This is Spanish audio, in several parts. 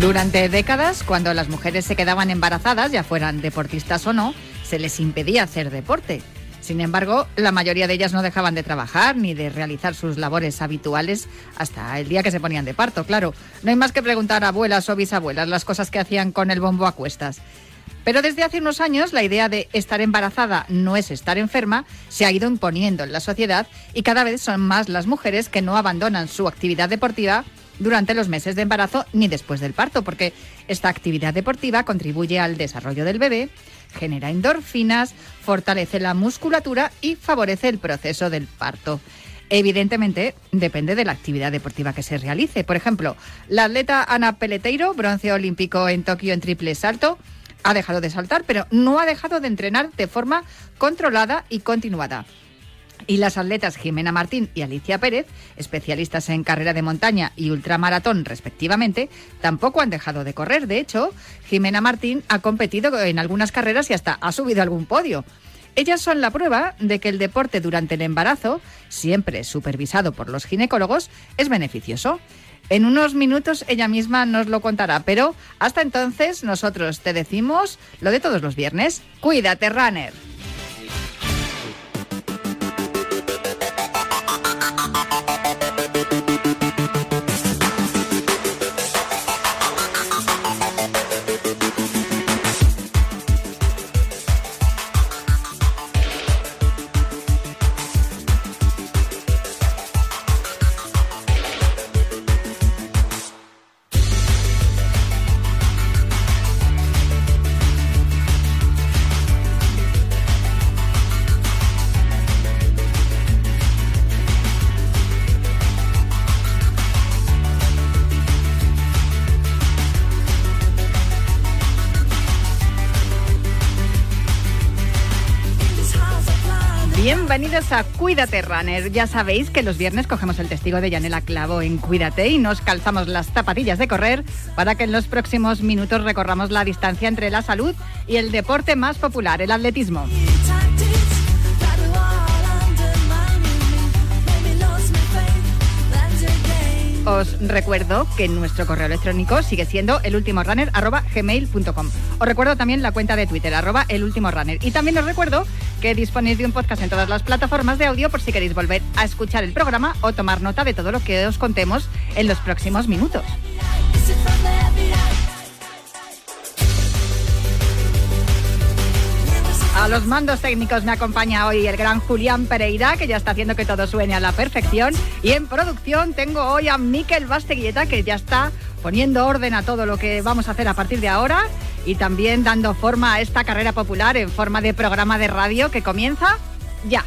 Durante décadas, cuando las mujeres se quedaban embarazadas, ya fueran deportistas o no, se les impedía hacer deporte. Sin embargo, la mayoría de ellas no dejaban de trabajar ni de realizar sus labores habituales hasta el día que se ponían de parto, claro. No hay más que preguntar a abuelas o bisabuelas las cosas que hacían con el bombo a cuestas. Pero desde hace unos años la idea de estar embarazada no es estar enferma se ha ido imponiendo en la sociedad y cada vez son más las mujeres que no abandonan su actividad deportiva durante los meses de embarazo ni después del parto, porque esta actividad deportiva contribuye al desarrollo del bebé, genera endorfinas, fortalece la musculatura y favorece el proceso del parto. Evidentemente, depende de la actividad deportiva que se realice. Por ejemplo, la atleta Ana Peleteiro, bronce olímpico en Tokio en triple salto, ha dejado de saltar, pero no ha dejado de entrenar de forma controlada y continuada. Y las atletas Jimena Martín y Alicia Pérez, especialistas en carrera de montaña y ultramaratón respectivamente, tampoco han dejado de correr. De hecho, Jimena Martín ha competido en algunas carreras y hasta ha subido algún podio. Ellas son la prueba de que el deporte durante el embarazo, siempre supervisado por los ginecólogos, es beneficioso. En unos minutos ella misma nos lo contará, pero hasta entonces nosotros te decimos lo de todos los viernes. Cuídate, runner. Bienvenidos a Cuídate Runner. Ya sabéis que los viernes cogemos el testigo de Yanela Clavo en Cuídate y nos calzamos las zapatillas de correr para que en los próximos minutos recorramos la distancia entre la salud y el deporte más popular, el atletismo. Os recuerdo que nuestro correo electrónico sigue siendo elultimorunner.gmail.com. Os recuerdo también la cuenta de Twitter, arroba elultimorunner. Y también os recuerdo que disponéis de un podcast en todas las plataformas de audio por si queréis volver a escuchar el programa o tomar nota de todo lo que os contemos en los próximos minutos. Los mandos técnicos me acompaña hoy el gran Julián Pereira, que ya está haciendo que todo suene a la perfección. Y en producción tengo hoy a Miquel Basteguieta, que ya está poniendo orden a todo lo que vamos a hacer a partir de ahora y también dando forma a esta carrera popular en forma de programa de radio que comienza ya.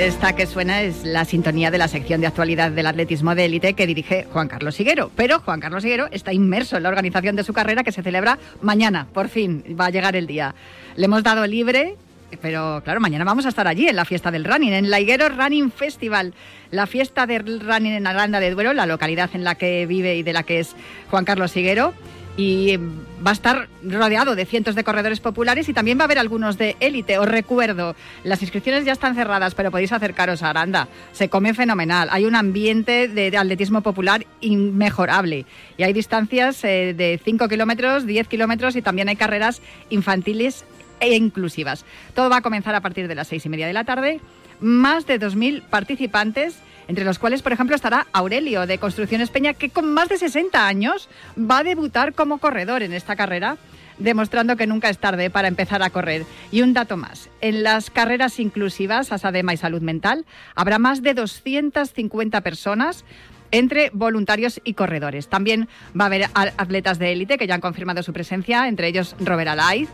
Esta que suena es la sintonía de la sección de actualidad del atletismo de élite que dirige Juan Carlos Higuero. Pero Juan Carlos Higuero está inmerso en la organización de su carrera que se celebra mañana. Por fin va a llegar el día. Le hemos dado libre pero claro, mañana vamos a estar allí en la fiesta del running, en la Higuero Running Festival, la fiesta del running en Aranda de Duero, la localidad en la que vive y de la que es Juan Carlos Higuero y va a estar rodeado de cientos de corredores populares y también va a haber algunos de élite. Os recuerdo, las inscripciones ya están cerradas, pero podéis acercaros a Aranda. Se come fenomenal. Hay un ambiente de atletismo popular inmejorable y hay distancias eh, de 5 kilómetros, 10 kilómetros y también hay carreras infantiles e inclusivas. Todo va a comenzar a partir de las seis y media de la tarde. Más de 2.000 participantes entre los cuales, por ejemplo, estará Aurelio de Construcciones Peña, que con más de 60 años va a debutar como corredor en esta carrera demostrando que nunca es tarde para empezar a correr. Y un dato más, en las carreras inclusivas, Asadema y Salud Mental, habrá más de 250 personas entre voluntarios y corredores. También va a haber atletas de élite que ya han confirmado su presencia, entre ellos Robert Alay,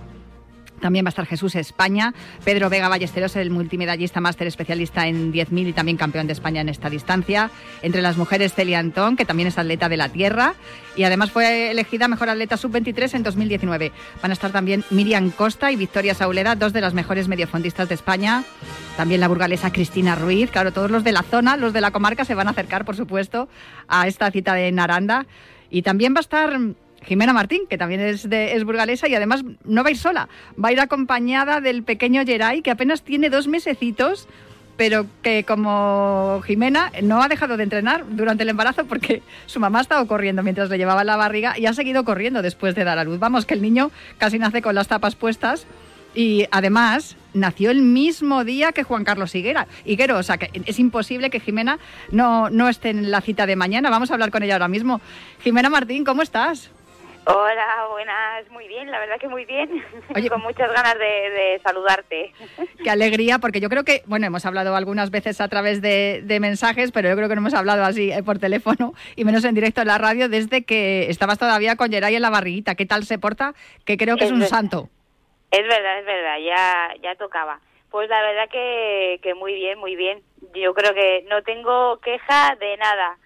También va a estar Jesús España, Pedro Vega Ballesteros, el multimedallista máster especialista en 10.000 y también campeón de España en esta distancia. Entre las mujeres Celia Antón, que también es atleta de la tierra y además fue elegida mejor atleta sub-23 en 2019. Van a estar también Miriam Costa y Victoria Sauleda, dos de las mejores mediofondistas de España. También la burgalesa Cristina Ruiz. Claro, todos los de la zona, los de la comarca, se van a acercar, por supuesto, a esta cita de Naranda. Y también va a estar Jimena Martín, que también es, de, es burgalesa y además no va a ir sola, va a ir acompañada del pequeño Geray, que apenas tiene dos mesecitos, pero que como Jimena no ha dejado de entrenar durante el embarazo porque su mamá ha estado corriendo mientras le llevaba la barriga y ha seguido corriendo después de dar a luz. Vamos, que el niño casi nace con las tapas puestas y además nació el mismo día que Juan Carlos Higuera. Higuero, o sea que es imposible que Jimena no, no esté en la cita de mañana. Vamos a hablar con ella ahora mismo. Jimena Martín, ¿cómo estás? Hola, buenas, muy bien, la verdad que muy bien, con muchas ganas de, saludarte. Qué alegría, porque yo creo que, bueno, hemos hablado algunas veces a través de, mensajes, pero yo creo que no hemos hablado así eh, por teléfono y menos en directo en la radio desde que estabas todavía con Geray en la barriguita. ¿Qué tal se porta? Que creo que es, un santo. Es verdad, es verdad, ya, ya tocaba. Pues la verdad que, que muy bien, muy bien. Yo creo que no tengo queja de nada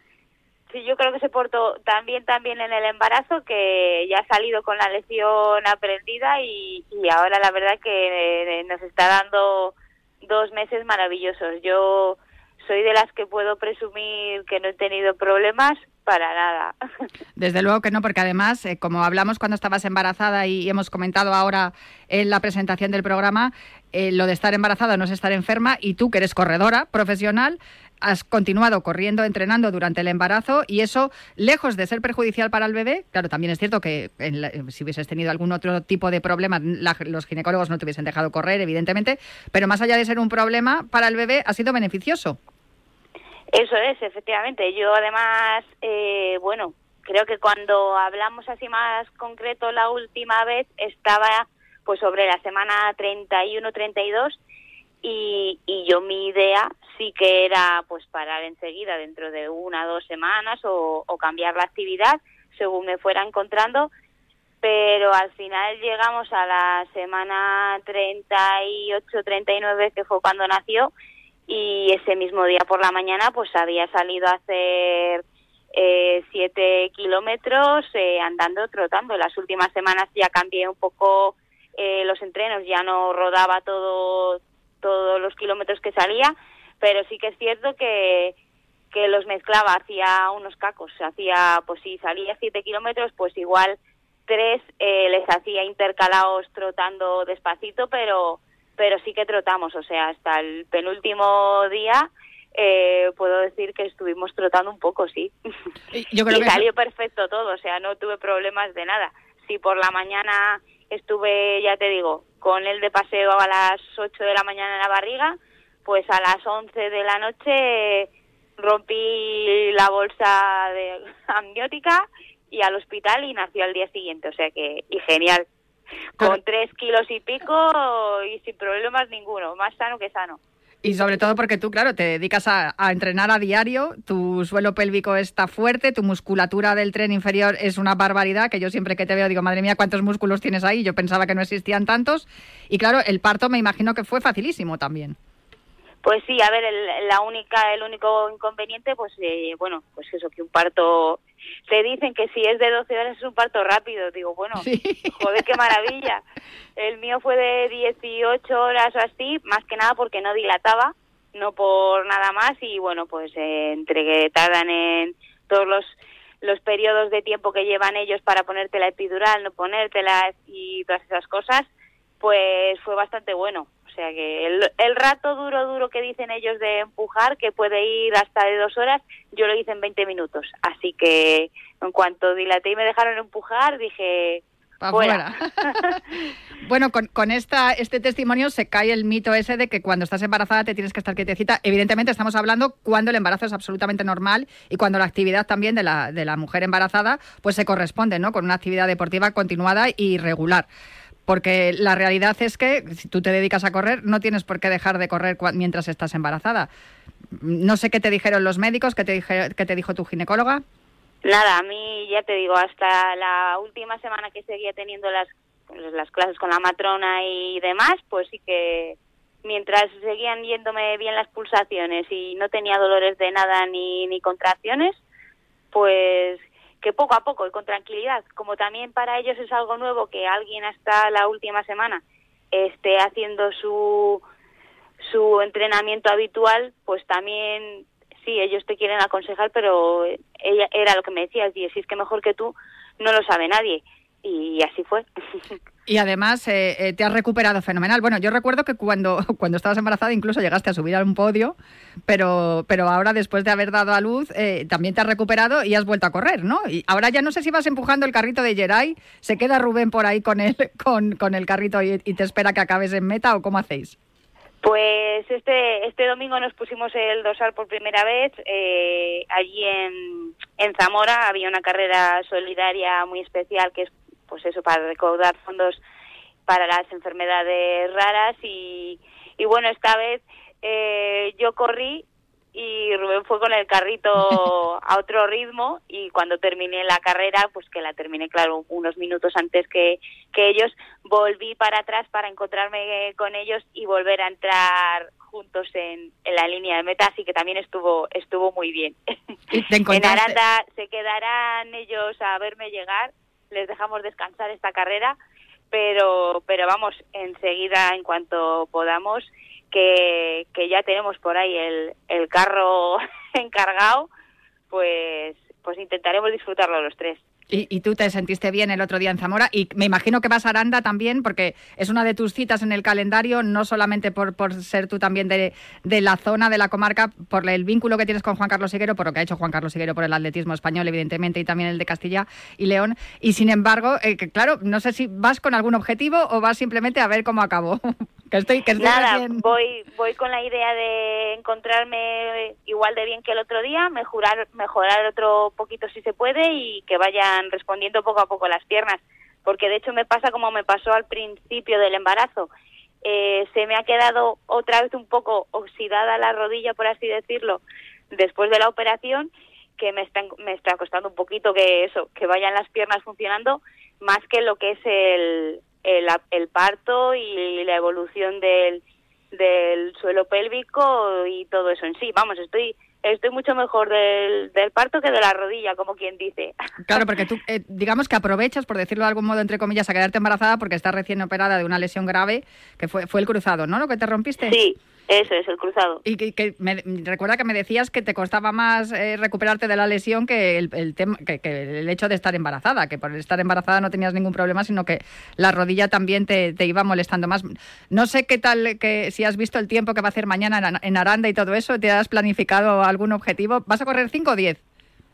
Sí, yo creo que se portó también también en el embarazo, que ya ha salido con la lección aprendida y, ahora la verdad que eh, nos está dando dos meses maravillosos. Yo soy de las que puedo presumir que no he tenido problemas para nada. Desde luego que no, porque además, eh, como hablamos cuando estabas embarazada y hemos comentado ahora en la presentación del programa, eh, lo de estar embarazada no es estar enferma y tú que eres corredora profesional, has continuado corriendo, entrenando durante el embarazo y eso, lejos de ser perjudicial para el bebé, claro, también es cierto que si hubieses tenido algún otro tipo de problema, los ginecólogos no te hubiesen dejado correr, evidentemente, pero más allá de ser un problema para el bebé, ha sido beneficioso. Eso es, efectivamente. Yo además, eh, bueno, creo que cuando hablamos así más concreto la última vez estaba pues sobre la semana 31-32 y, y yo mi idea sí que era pues parar enseguida dentro de una o dos semanas o, cambiar la actividad según me fuera encontrando pero al final llegamos a la semana 38 39 que fue cuando nació y ese mismo día por la mañana pues había salido a hacer eh, siete kilómetros eh, andando trotando. Las últimas semanas ya cambié un poco eh, los entrenos ya no rodaba todo todos los kilómetros que salía, pero sí que es cierto que, que los mezclaba, hacía unos cacos, hacía, pues si salía siete kilómetros, pues igual tres eh, les hacía intercalados trotando despacito, pero, pero sí que trotamos, o sea, hasta el penúltimo día eh, puedo decir que estuvimos trotando un poco, sí. Yo creo y salió perfecto todo, o sea, no tuve problemas de nada. Si por la mañana estuve, ya te digo, con él de paseo a las 8 de la mañana en la barriga, pues a las 11 de la noche rompí la bolsa de amniótica y al hospital y nació al día siguiente, o sea que, y genial, con tres kilos y pico y sin problemas ninguno, más sano que sano. Y sobre todo porque tú, claro, te dedicas a, entrenar a diario, tu suelo pélvico está fuerte, tu musculatura del tren inferior es una barbaridad, que yo siempre que te veo digo, madre mía, ¿cuántos músculos tienes ahí? Yo pensaba que no existían tantos. Y claro, el parto me imagino que fue facilísimo también. Pues sí, a ver, el, la única, el único inconveniente, pues eh, bueno, pues eso, que un parto, se dicen que si es de 12 horas es un parto rápido, digo, bueno, joder, qué maravilla. El mío fue de 18 horas o así, más que nada porque no dilataba, no por nada más, y bueno, pues eh, entre que tardan en todos los los periodos de tiempo que llevan ellos para ponerte la epidural, no ponértela y todas esas cosas, pues fue bastante bueno. O sea que el, rato duro, duro que dicen ellos de empujar, que puede ir hasta de dos horas, yo lo hice en 20 minutos. Así que en cuanto dilaté y me dejaron empujar, dije, Fuera. bueno, con, con, esta, este testimonio se cae el mito ese de que cuando estás embarazada te tienes que estar quietecita. Evidentemente estamos hablando cuando el embarazo es absolutamente normal y cuando la actividad también de la, de la mujer embarazada pues se corresponde ¿no? con una actividad deportiva continuada y regular. Porque la realidad es que si tú te dedicas a correr, no tienes por qué dejar de correr mientras estás embarazada. No sé qué te dijeron los médicos, qué te, qué te dijo tu ginecóloga. Nada, a mí ya te digo, hasta la última semana que seguía teniendo las las clases con la matrona y demás, pues sí que mientras seguían yéndome bien las pulsaciones y no tenía dolores de nada ni, ni contracciones, pues que poco a poco y con tranquilidad, como también para ellos es algo nuevo que alguien hasta la última semana esté haciendo su su entrenamiento habitual, pues también sí, ellos te quieren aconsejar, pero ella era lo que me decía, y si es que mejor que tú no lo sabe nadie y así fue. Y además eh, eh, te has recuperado fenomenal. Bueno, yo recuerdo que cuando, cuando estabas embarazada incluso llegaste a subir a un podio, pero, pero ahora después de haber dado a luz eh, también te has recuperado y has vuelto a correr, ¿no? Y ahora ya no sé si vas empujando el carrito de Geray, se queda Rubén por ahí con el, con, con el carrito y, te espera que acabes en meta o cómo hacéis. Pues este, este domingo nos pusimos el dorsal por primera vez. allí en, en Zamora había una carrera solidaria muy especial que es pues eso, para recaudar fondos para las enfermedades raras. Y, y bueno, esta vez eh, yo corrí y Rubén fue con el carrito a otro ritmo. Y cuando terminé la carrera, pues que la terminé, claro, unos minutos antes que, que ellos, volví para atrás para encontrarme con ellos y volver a entrar juntos en, en la línea de meta, así que también estuvo estuvo muy bien. en Aranda se quedarán ellos a verme llegar les dejamos descansar esta carrera, pero, pero vamos, enseguida, en cuanto podamos, que, que ya tenemos por ahí el, el carro encargado, pues, pues intentaremos disfrutarlo los tres. Y, tú te sentiste bien el otro día en Zamora y me imagino que vas a Aranda también porque es una de tus citas en el calendario, no solamente por, por ser tú también de, de, la zona, de la comarca, por el vínculo que tienes con Juan Carlos Higuero, por lo que ha hecho Juan Carlos Higuero por el atletismo español, evidentemente, y también el de Castilla y León. Y sin embargo, eh, claro, no sé si vas con algún objetivo o vas simplemente a ver cómo acabó. que estoy, que Nada, voy, voy con la idea de encontrarme igual de bien que el otro día, mejorar, mejorar otro poquito si se puede y que vayan respondiendo poco a poco las piernas, porque de hecho me pasa como me pasó al principio del embarazo. Eh, se me ha quedado otra vez un poco oxidada la rodilla, por así decirlo, después de la operación, que me está, me está costando un poquito que eso, que vayan las piernas funcionando, más que lo que es el, el, el parto y la evolución del, del suelo pélvico y todo eso en sí. Vamos, estoy estoy mucho mejor del, del, parto que de la rodilla, como quien dice. Claro, porque tú, eh, digamos que aprovechas, por decirlo de algún modo, entre comillas, a quedarte embarazada porque estás recién operada de una lesión grave, que fue, fue el cruzado, ¿no? Lo que te rompiste. Sí, eso es el cruzado. Y que, me, recuerda que me decías que te costaba más eh, recuperarte de la lesión que el, tema, que, el hecho de estar embarazada, que por estar embarazada no tenías ningún problema, sino que la rodilla también te, iba molestando más. No sé qué tal, que si has visto el tiempo que va a hacer mañana en Aranda y todo eso, ¿te has planificado algún objetivo? ¿Vas a correr 5 o 10?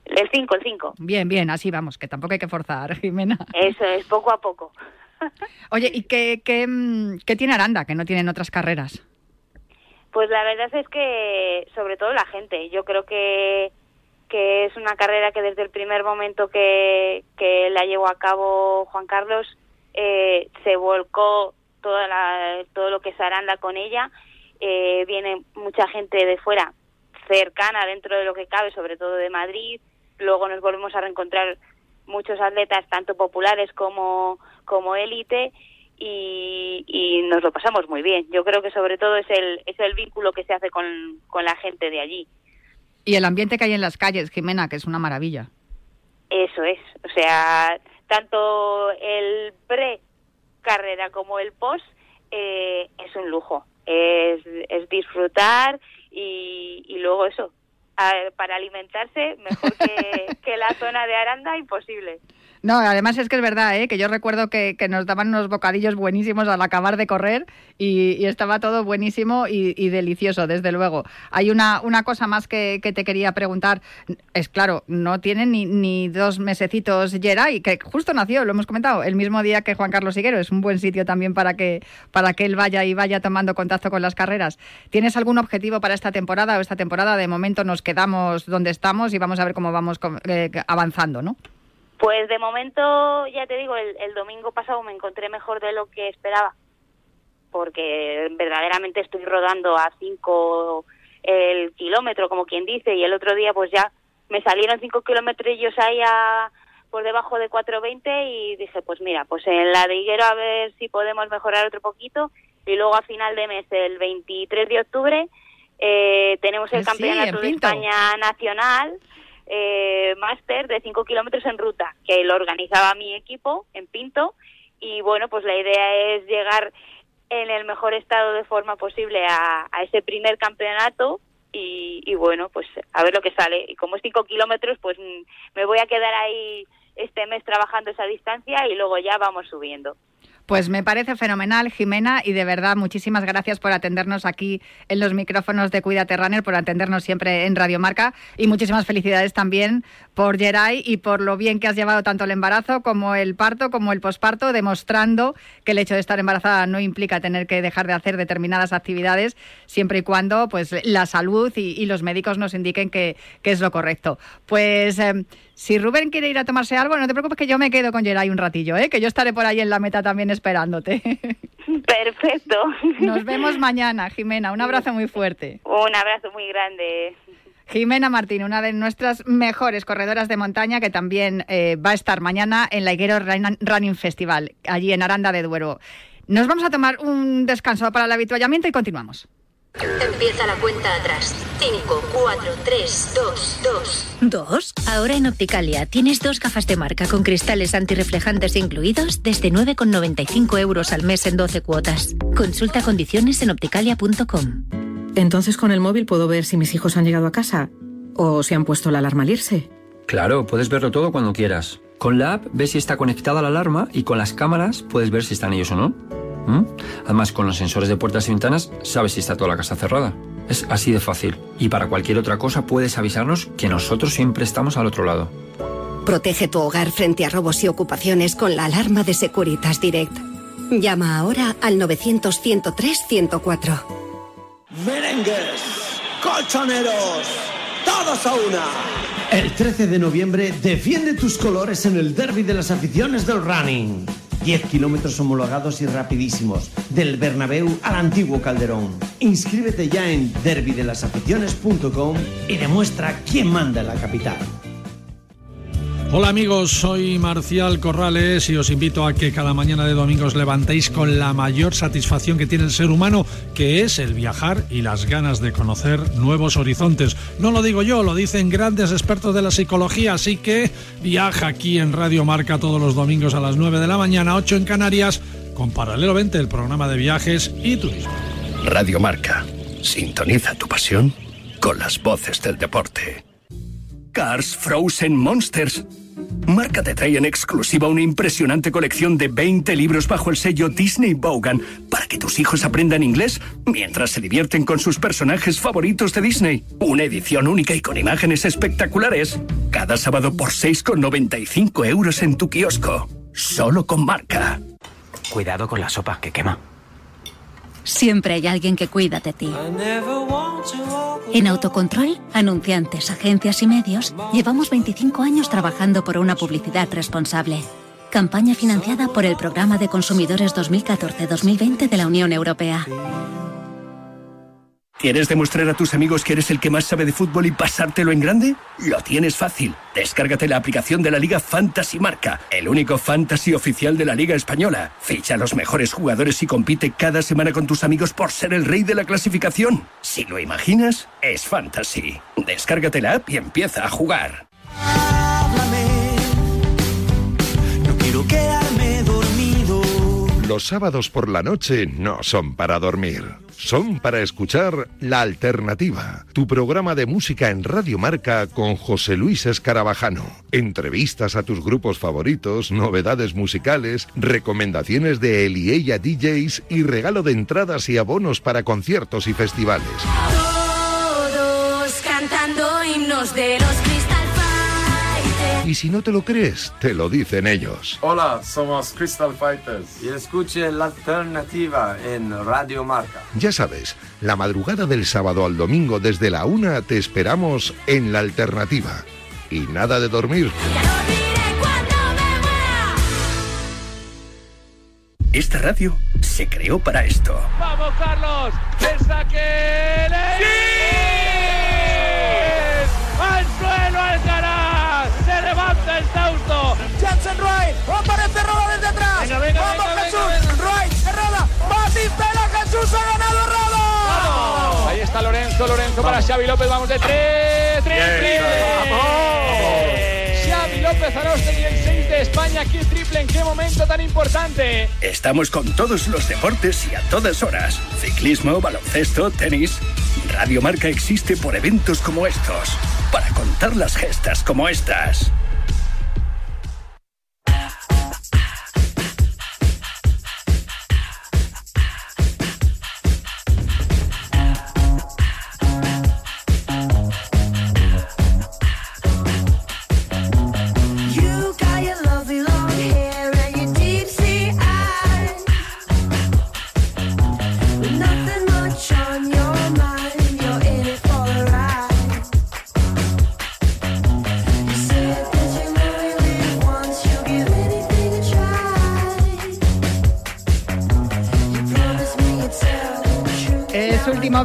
El 5, el 5. Bien, bien, así vamos, que tampoco hay que forzar, Jimena. Eso es, poco a poco. Oye, ¿y qué, qué, mm, qué tiene Aranda que no tienen otras carreras? Pues la verdad es que, sobre todo la gente, yo creo que, que es una carrera que desde el primer momento que, que la llevó a cabo Juan Carlos, eh, se volcó toda la, todo lo que es Aranda con ella. Eh, viene mucha gente de fuera, cercana dentro de lo que cabe, sobre todo de Madrid. Luego nos volvemos a reencontrar muchos atletas, tanto populares como, como élite y, nos lo pasamos muy bien. Yo creo que sobre todo es el, es el vínculo que se hace con, con la gente de allí. Y el ambiente que hay en las calles, Jimena, que es una maravilla. Eso es, o sea, tanto el pre-carrera como el post eh, es un lujo, es, es disfrutar y, y luego eso, para alimentarse mejor que, que la zona de Aranda, imposible. No, además es que es verdad, ¿eh? que yo recuerdo que, nos daban unos bocadillos buenísimos al acabar de correr y, estaba todo buenísimo y, delicioso, desde luego. Hay una, cosa más que, te quería preguntar. Es claro, no tiene ni, ni dos mesecitos Geray, que justo nació, lo hemos comentado, el mismo día que Juan Carlos Higuero. Es un buen sitio también para que, para que él vaya y vaya tomando contacto con las carreras. ¿Tienes algún objetivo para esta temporada o esta temporada? De momento nos quedamos donde estamos y vamos a ver cómo vamos eh, avanzando, ¿no? Pues de momento, ya te digo, el, domingo pasado me encontré mejor de lo que esperaba, porque verdaderamente estoy rodando a 5 el kilómetro, como quien dice, y el otro día pues ya me salieron 5 kilómetros ahí a, por debajo de 4.20 y dije, pues mira, pues en la de Higuero a ver si podemos mejorar otro poquito y luego a final de mes, el 23 de octubre, eh, tenemos el Campeonato de España Nacional eh, Máster de 5 kilómetros en ruta, lo organizaba mi equipo en Pinto y bueno, pues la idea es llegar en el mejor estado de forma posible a, ese primer campeonato y, y, bueno, pues a ver lo que sale. Y como es 5 kilómetros, pues mm, me voy a quedar ahí este mes trabajando esa distancia y luego ya vamos subiendo. Pues me parece fenomenal, Jimena, y de verdad muchísimas gracias por atendernos aquí en los micrófonos de Cuídate Runner, por atendernos siempre en Radio Marca y muchísimas felicidades también por Geray y por lo bien que has llevado tanto el embarazo como el parto, como el posparto, demostrando que el hecho de estar embarazada no implica tener que dejar de hacer determinadas actividades, siempre y cuando pues la salud y, los médicos nos indiquen que, es lo correcto. Pues eh, si Rubén quiere ir a tomarse algo, no te preocupes que yo me quedo con Geray un ratillo, ¿eh? que yo estaré por ahí en la meta también esperándote. Perfecto. Nos vemos mañana, Jimena. Un abrazo muy fuerte. Un abrazo muy grande. Jimena Martín, una de nuestras mejores corredoras de montaña, que también eh, va a estar mañana en la Higuero Running Festival, allí en Aranda de Duero. Nos vamos a tomar un descanso para el habituallamiento y continuamos. Empieza la cuenta atrás. 5, 4, 3, 2, 2. ¿Dos? Ahora en Opticalia tienes dos gafas de marca con cristales antirreflejantes incluidos desde 9,95 euros al mes en 12 cuotas. Consulta condiciones en opticalia.com. Entonces con el móvil puedo ver si mis hijos han llegado a casa o si han puesto la alarma al irse. Claro, puedes verlo todo cuando quieras. Con la app ves si está conectada la alarma y con las cámaras puedes ver si están ellos o no. ¿Mm? Además, con los sensores de puertas y ventanas, sabes si está toda la casa cerrada. Es así de fácil. Y para cualquier otra cosa puedes avisarnos que nosotros siempre estamos al otro lado. Protege tu hogar frente a robos y ocupaciones con la alarma de Securitas Direct. Llama ahora al 900-103-104. Merengues, colchoneros, todos a una. El 13 de noviembre defiende tus colores en el derby de las aficiones del running. 10 kilómetros homologados y rapidísimos, del Bernabéu al antiguo Calderón. Inscríbete ya en derbydelasaficiones.com y demuestra quién manda en la capital. Hola amigos, soy Marcial Corrales y os invito a que cada mañana de domingo os levantéis con la mayor satisfacción que tiene el ser humano, que es el viajar y las ganas de conocer nuevos horizontes. No lo digo yo, lo dicen grandes expertos de la psicología, así que viaja aquí en Radio Marca todos los domingos a las 9 de la mañana, 8 en Canarias, con Paralelo 20, el programa de viajes y turismo. Radio Marca, sintoniza tu pasión con las voces del deporte. Cars Frozen Monsters. Marca te trae en exclusiva una impresionante colección de 20 libros bajo el sello Disney Bogan para que tus hijos aprendan inglés mientras se divierten con sus personajes favoritos de Disney. Una edición única y con imágenes espectaculares. Cada sábado por 6,95 euros en tu kiosco. Solo con marca. Cuidado con la sopa que quema. Siempre hay alguien que cuida de ti. En Autocontrol, anunciantes, agencias y medios, llevamos 25 años trabajando por una publicidad responsable. Campaña financiada por el Programa de Consumidores 2014-2020 de la Unión Europea. ¿Quieres demostrar a tus amigos que eres el que más sabe de fútbol y pasártelo en grande? Lo tienes fácil. Descárgate la aplicación de la Liga Fantasy Marca, el único fantasy oficial de la Liga Española. Ficha a los mejores jugadores y compite cada semana con tus amigos por ser el rey de la clasificación. Si lo imaginas, es fantasy. Descárgate la app y empieza a jugar. Los sábados por la noche no son para dormir son para escuchar La Alternativa, tu programa de música en Radio Marca con José Luis Escarabajano. Entrevistas a tus grupos favoritos, novedades musicales, recomendaciones de él y ella DJs y regalo de entradas y abonos para conciertos y festivales. Todos cantando himnos de los y si no te lo crees, te lo dicen ellos. Hola, somos Crystal Fighters. Y escuche la alternativa en Radio Marca. Ya sabes, la madrugada del sábado al domingo desde la una te esperamos en la alternativa. Y nada de dormir. Esta radio se creó para esto. ¡Vamos, Carlos! ¡El saque! ¡Sí! Está Lorenzo, Lorenzo para Xavi López, vamos de tres, triple. Xavi López Arostegui, el 6 de España, aquí triple, ¿en qué momento tan importante? Estamos con todos los deportes y a todas horas. Ciclismo, baloncesto, tenis. Radio Marca existe por eventos como estos, para contar las gestas como estas.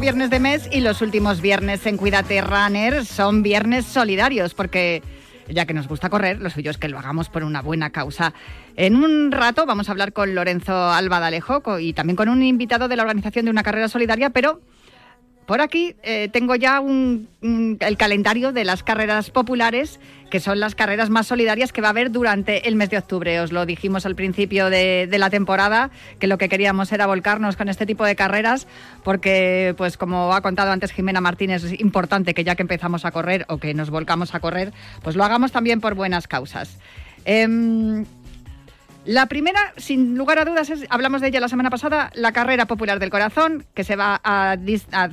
Viernes de mes y los últimos viernes en Cuídate Runner son viernes solidarios porque ya que nos gusta correr, lo suyo es que lo hagamos por una buena causa. En un rato vamos a hablar con Lorenzo Alba D'Alejo y también con un invitado de la organización de una carrera solidaria, pero por aquí eh, tengo ya el calendario de las carreras populares, que son las carreras más solidarias que va a haber durante el mes de octubre. Os lo dijimos al principio de, de la temporada, que lo que queríamos era volcarnos con este tipo de carreras, porque, pues como ha contado antes Jimena Martínez, es importante que ya que empezamos a correr o que nos volcamos a correr, pues lo hagamos también por buenas causas. Em, la primera, sin lugar a dudas, es, hablamos de ella la semana pasada, la Carrera Popular del Corazón, que se va a,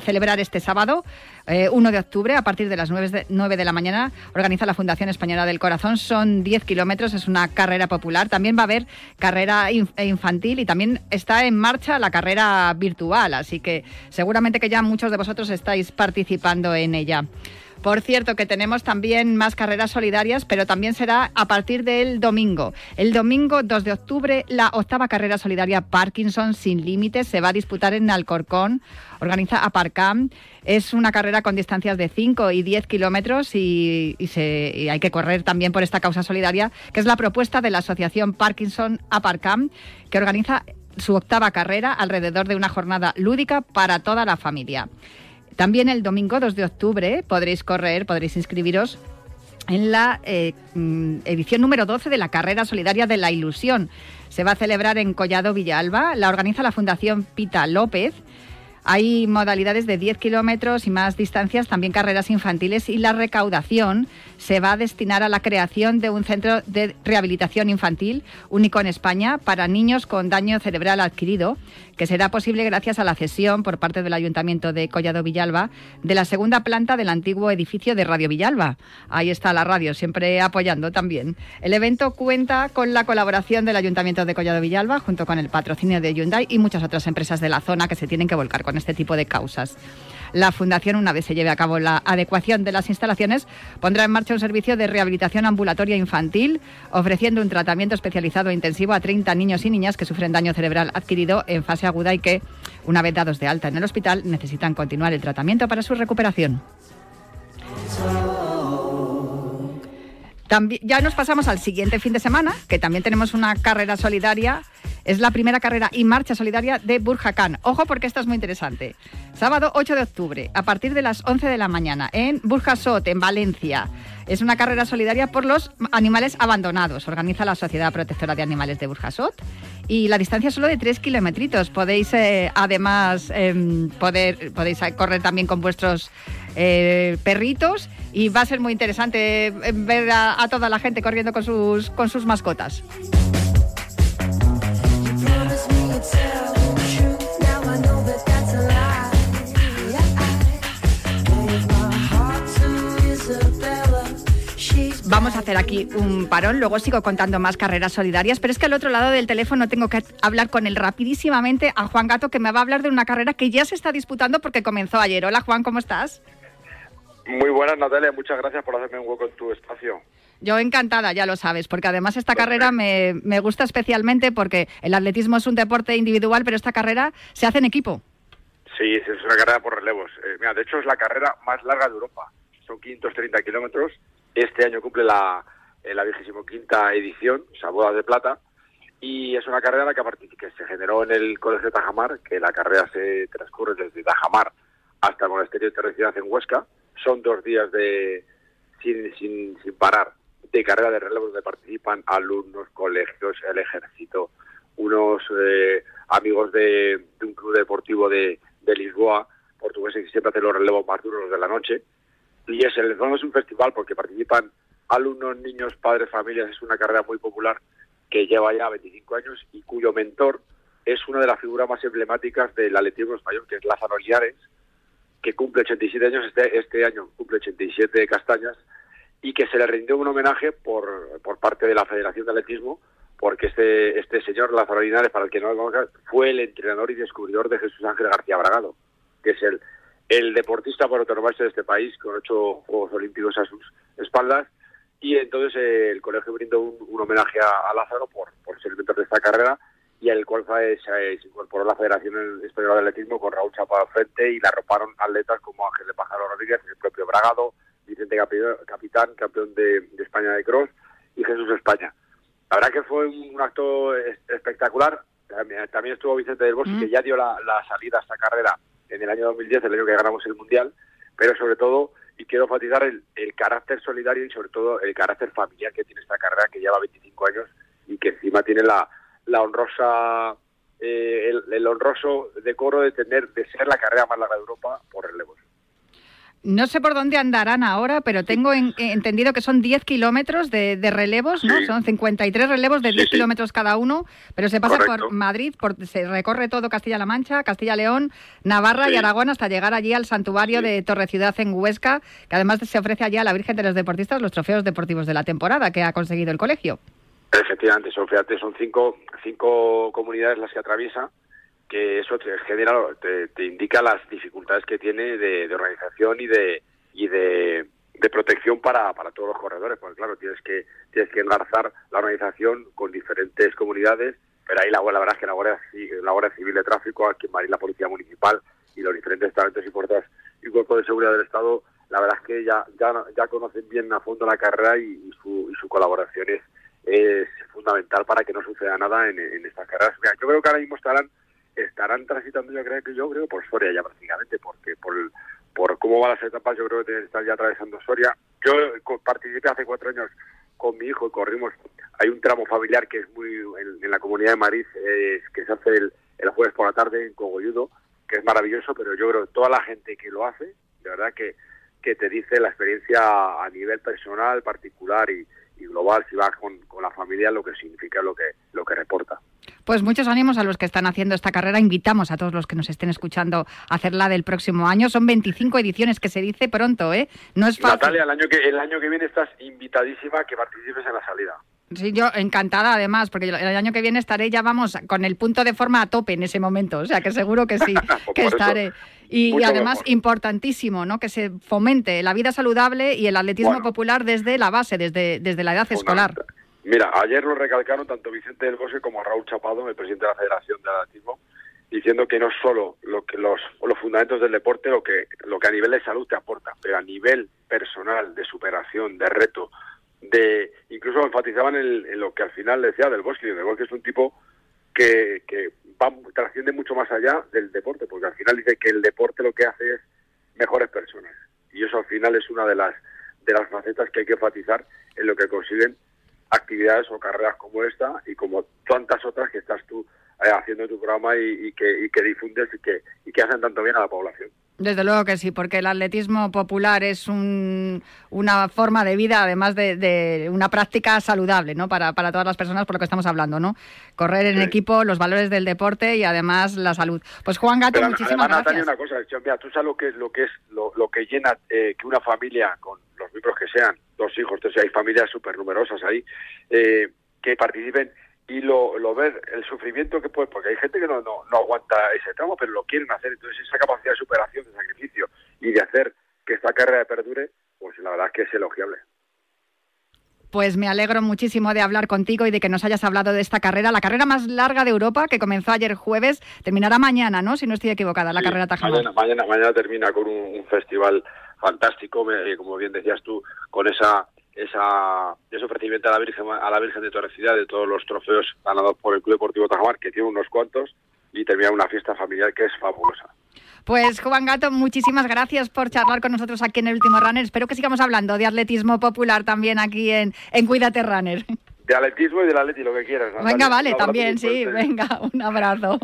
celebrar este sábado, eh, 1 de octubre, a partir de las 9 de, 9 de la mañana. Organiza la Fundación Española del Corazón, son 10 kilómetros, es una carrera popular. También va a haber carrera eh, infantil y también está en marcha la carrera virtual, así que seguramente que ya muchos de vosotros estáis participando en ella. Por cierto, que tenemos también más carreras solidarias, pero también será a partir del domingo. El domingo 2 de octubre, la octava carrera solidaria Parkinson sin límites se va a disputar en Alcorcón. Organiza Aparcam. Es una carrera con distancias de 5 y 10 kilómetros y, y hay que correr también por esta causa solidaria, que es la propuesta de la Asociación Parkinson Aparcam, que organiza su octava carrera alrededor de una jornada lúdica para toda la familia. También el domingo 2 de octubre podréis correr, podréis inscribiros en la eh, mm, edición número 12 de la Carrera Solidaria de la Ilusión. Se va a celebrar en Collado Villalba. La organiza la Fundación Pita López. Hay modalidades de 10 kilómetros y más distancias, también carreras infantiles y la recaudación se va a destinar a la creación de un centro de rehabilitación infantil único en España para niños con daño cerebral adquirido, que será posible gracias a la cesión por parte del Ayuntamiento de Collado Villalba de la segunda planta del antiguo edificio de Radio Villalba. Ahí está la radio, siempre apoyando también. El evento cuenta con la colaboración del Ayuntamiento de Collado Villalba junto con el patrocinio de Hyundai y muchas otras empresas de la zona que se tienen que volcar con este tipo de causas. La Fundación, una vez se lleve a cabo la adecuación de las instalaciones, pondrá en marcha un servicio de rehabilitación ambulatoria infantil, ofreciendo un tratamiento especializado e intensivo a 30 niños y niñas que sufren daño cerebral adquirido en fase aguda y que, una vez dados de alta en el hospital, necesitan continuar el tratamiento para su recuperación. También, ya nos pasamos al siguiente fin de semana, que también tenemos una carrera solidaria. Es la primera carrera y marcha solidaria de Burjacán. Ojo porque esto es muy interesante. Sábado 8 de octubre, a partir de las 11 de la mañana, en Burjasot, en Valencia. Es una carrera solidaria por los animales abandonados. Organiza la Sociedad Protectora de Animales de Burjasot. Y la distancia es solo de 3 kilometritos. Podéis, eh, además, em, poder, podéis eh, correr también con vuestros eh, perritos y va a ser muy interesante eh, ver a, a toda la gente corriendo con sus, con sus mascotas. Vamos a hacer aquí un parón, luego sigo contando más carreras solidarias, pero es que al otro lado del teléfono tengo que hablar con él rapidísimamente a Juan Gato, que me va a hablar de una carrera que ya se está disputando porque comenzó ayer. Hola Juan, ¿cómo estás? Muy buenas, Natalia. Muchas gracias por hacerme un hueco en tu espacio. Yo encantada, ya lo sabes, porque además esta carrera me, me gusta especialmente porque el atletismo es un deporte individual, pero esta carrera se hace en equipo. Sí, es una carrera por relevos. Eh, mira, de hecho es la carrera más larga de Europa. Son 530 kilómetros. Este año cumple la, en la vigésimo quinta edición, o sea, Bodas de Plata, y es una carrera que, que se generó en el Colegio de Tajamar, que la carrera se transcurre desde Tajamar hasta el Monasterio de Terrecidad en Huesca. Son dos días de sin, sin, sin parar de carrera de relevo donde participan alumnos, colegios, el ejército, unos eh, amigos de, un club deportivo de, de Lisboa, portugueses que siempre hacen los relevos más duros de la noche. Y es el fondo es un festival porque participan alumnos, niños, padres, familias. Es una carrera muy popular que lleva ya 25 años y cuyo mentor es una de las figuras más emblemáticas del atletismo español, que es Lázaro Liares, que cumple 87 años este, este año, cumple 87 castañas, y que se le rindió un homenaje por, por parte de la Federación de Atletismo, porque este, este señor Lázaro Linares, para el que no lo conozca, fue el entrenador y descubridor de Jesús Ángel García Bragado, que es el, el deportista por autonomarse de este país, con ocho Juegos Olímpicos a sus espaldas, y entonces eh, el colegio brindó un, homenaje a, Lázaro por, por ser el mentor de esta carrera, y al cual se, se incorporó la Federación Española de Atletismo con Raúl Chapa al frente y la arroparon atletas como Ángel de Pájaro Rodríguez, el propio Bragado, Vicente Capi- Capitán, campeón de, de España de cross, y Jesús España. La verdad que fue un acto es- espectacular. También, estuvo Vicente del Bosque, que ya dio la, la salida a esta carrera en el año 2010, el año que ganamos el Mundial, pero sobre todo, y quiero enfatizar el, el carácter solidario y sobre todo el carácter familiar que tiene esta carrera, que lleva 25 años y que encima tiene la, la honrosa, eh, el, el honroso decoro de tener de ser la carrera más larga de Europa por relevos. No sé por dónde andarán ahora, pero tengo en- eh, entendido que son 10 kilómetros de, de relevos, ¿no? Son 53 relevos de 10 sí. kilómetros cada uno, pero se pasa Correcto. por Madrid, por, se recorre todo Castilla-La Mancha, Castilla-León, Navarra y. Aragón hasta llegar allí al santuario de Torre Ciudad en Huesca, que además se ofrece allí a la Virgen de los Deportistas los trofeos deportivos de la temporada que ha conseguido el colegio. Efectivamente, son, fíjate, son cinco, cinco comunidades las que atraviesa, que eso te genera, te, te indica las dificultades que tiene de, organización y de y de, protección para, para todos los corredores, porque claro, tienes que tienes que engarzar la organización con diferentes comunidades, pero ahí la, verdad es que la Guardia, la Guardia Civil de Tráfico, aquí en Madrid la Policía Municipal y los diferentes talentos y fuerzas y cuerpos de seguridad del Estado, la verdad es que ya ya, ya conocen bien a fondo la carrera y, y su, y su colaboración es, es fundamental para que no suceda nada en, en estas carreras. Mira, yo creo que ahora mismo estarán estarán transitando yo creo que yo creo por Soria ya prácticamente porque por por cómo van las etapas yo creo que estar ya atravesando Soria. Yo co- participé hace cuatro años con mi hijo y corrimos. Hay un tramo familiar que es muy en, en la comunidad de Madrid eh, que se hace el, el jueves por la tarde en Cogolludo que es maravilloso pero yo creo que toda la gente que lo hace de verdad que que te dice la experiencia a nivel personal particular y, y global si vas con, con la familia lo que significa lo que lo que reporta Pues muchos ánimos a los que están haciendo esta carrera. Invitamos a todos los que nos estén escuchando a hacerla del próximo año. Son 25 ediciones que se dice pronto, ¿eh? No es fácil. Natalia, el año que el año que viene estás invitadísima a que participes en la salida. Sí, yo encantada además, porque el año que viene estaré ya, vamos, con el punto de forma a tope en ese momento. O sea, que seguro que sí, que estaré. Y, además, mejor. importantísimo, ¿no? Que se fomente la vida saludable y el atletismo Bueno. popular desde la base, desde, desde la edad escolar. Mira, ayer lo recalcaron tanto Vicente del Bosque como Raúl Chapado, el presidente de la Federación de Atletismo, diciendo que no solo lo que los, los fundamentos del deporte, lo que, lo que a nivel de salud te aporta, pero a nivel personal, de superación, de reto, de incluso enfatizaban en, lo que al final decía del Bosque. Del Bosque es un tipo que, que va, trasciende mucho más allá del deporte, porque al final dice que el deporte lo que hace es mejores personas. Y eso al final es una de las, de las facetas que hay que enfatizar en lo que consiguen actividades o carreras como esta y como tantas otras que estás tú eh, haciendo en tu programa y, y que, y que difundes y que, y que hacen tanto bien a la población. Desde luego que sí, porque el atletismo popular es un- una forma de vida, además de, de una práctica saludable, ¿no? Para, para todas las personas, por lo que estamos hablando, ¿no? Correr en Sí. equipo, los valores del deporte y además la salud. Pues Juan Gato, Pero muchísimas además, Natalia, gracias. una cosa, mira, tú sabes lo que es lo que es lo, lo que llena eh, que una familia con los miembros que sean, dos hijos, entonces hay familias súper numerosas ahí eh, que participen y lo, lo ver el sufrimiento que puede, porque hay gente que no, no, no aguanta ese tramo, pero lo quieren hacer, entonces esa capacidad de superación, de sacrificio y de hacer que esta carrera perdure, pues la verdad es que es elogiable. Pues me alegro muchísimo de hablar contigo y de que nos hayas hablado de esta carrera, la carrera más larga de Europa, que comenzó ayer jueves, terminará mañana, ¿no? Si no estoy equivocada, la Sí, carrera Tajamar. Mañana, mañana, mañana termina con un, un festival fantástico, me- como bien decías tú, con esa esa, ese ofrecimiento a la Virgen a la Virgen de Torrecidad de todos los trofeos ganados por el Club Deportivo Tajamar, que tiene unos cuantos, y terminar una fiesta familiar que es fabulosa. Pues Juan Gato, muchísimas gracias por charlar con nosotros aquí en el último Runner. Espero que sigamos hablando de atletismo popular también aquí en, en Cuídate Runner. De atletismo y del atleti, lo que quieras. Natalia. Venga, vale, también, sí, venga, un abrazo.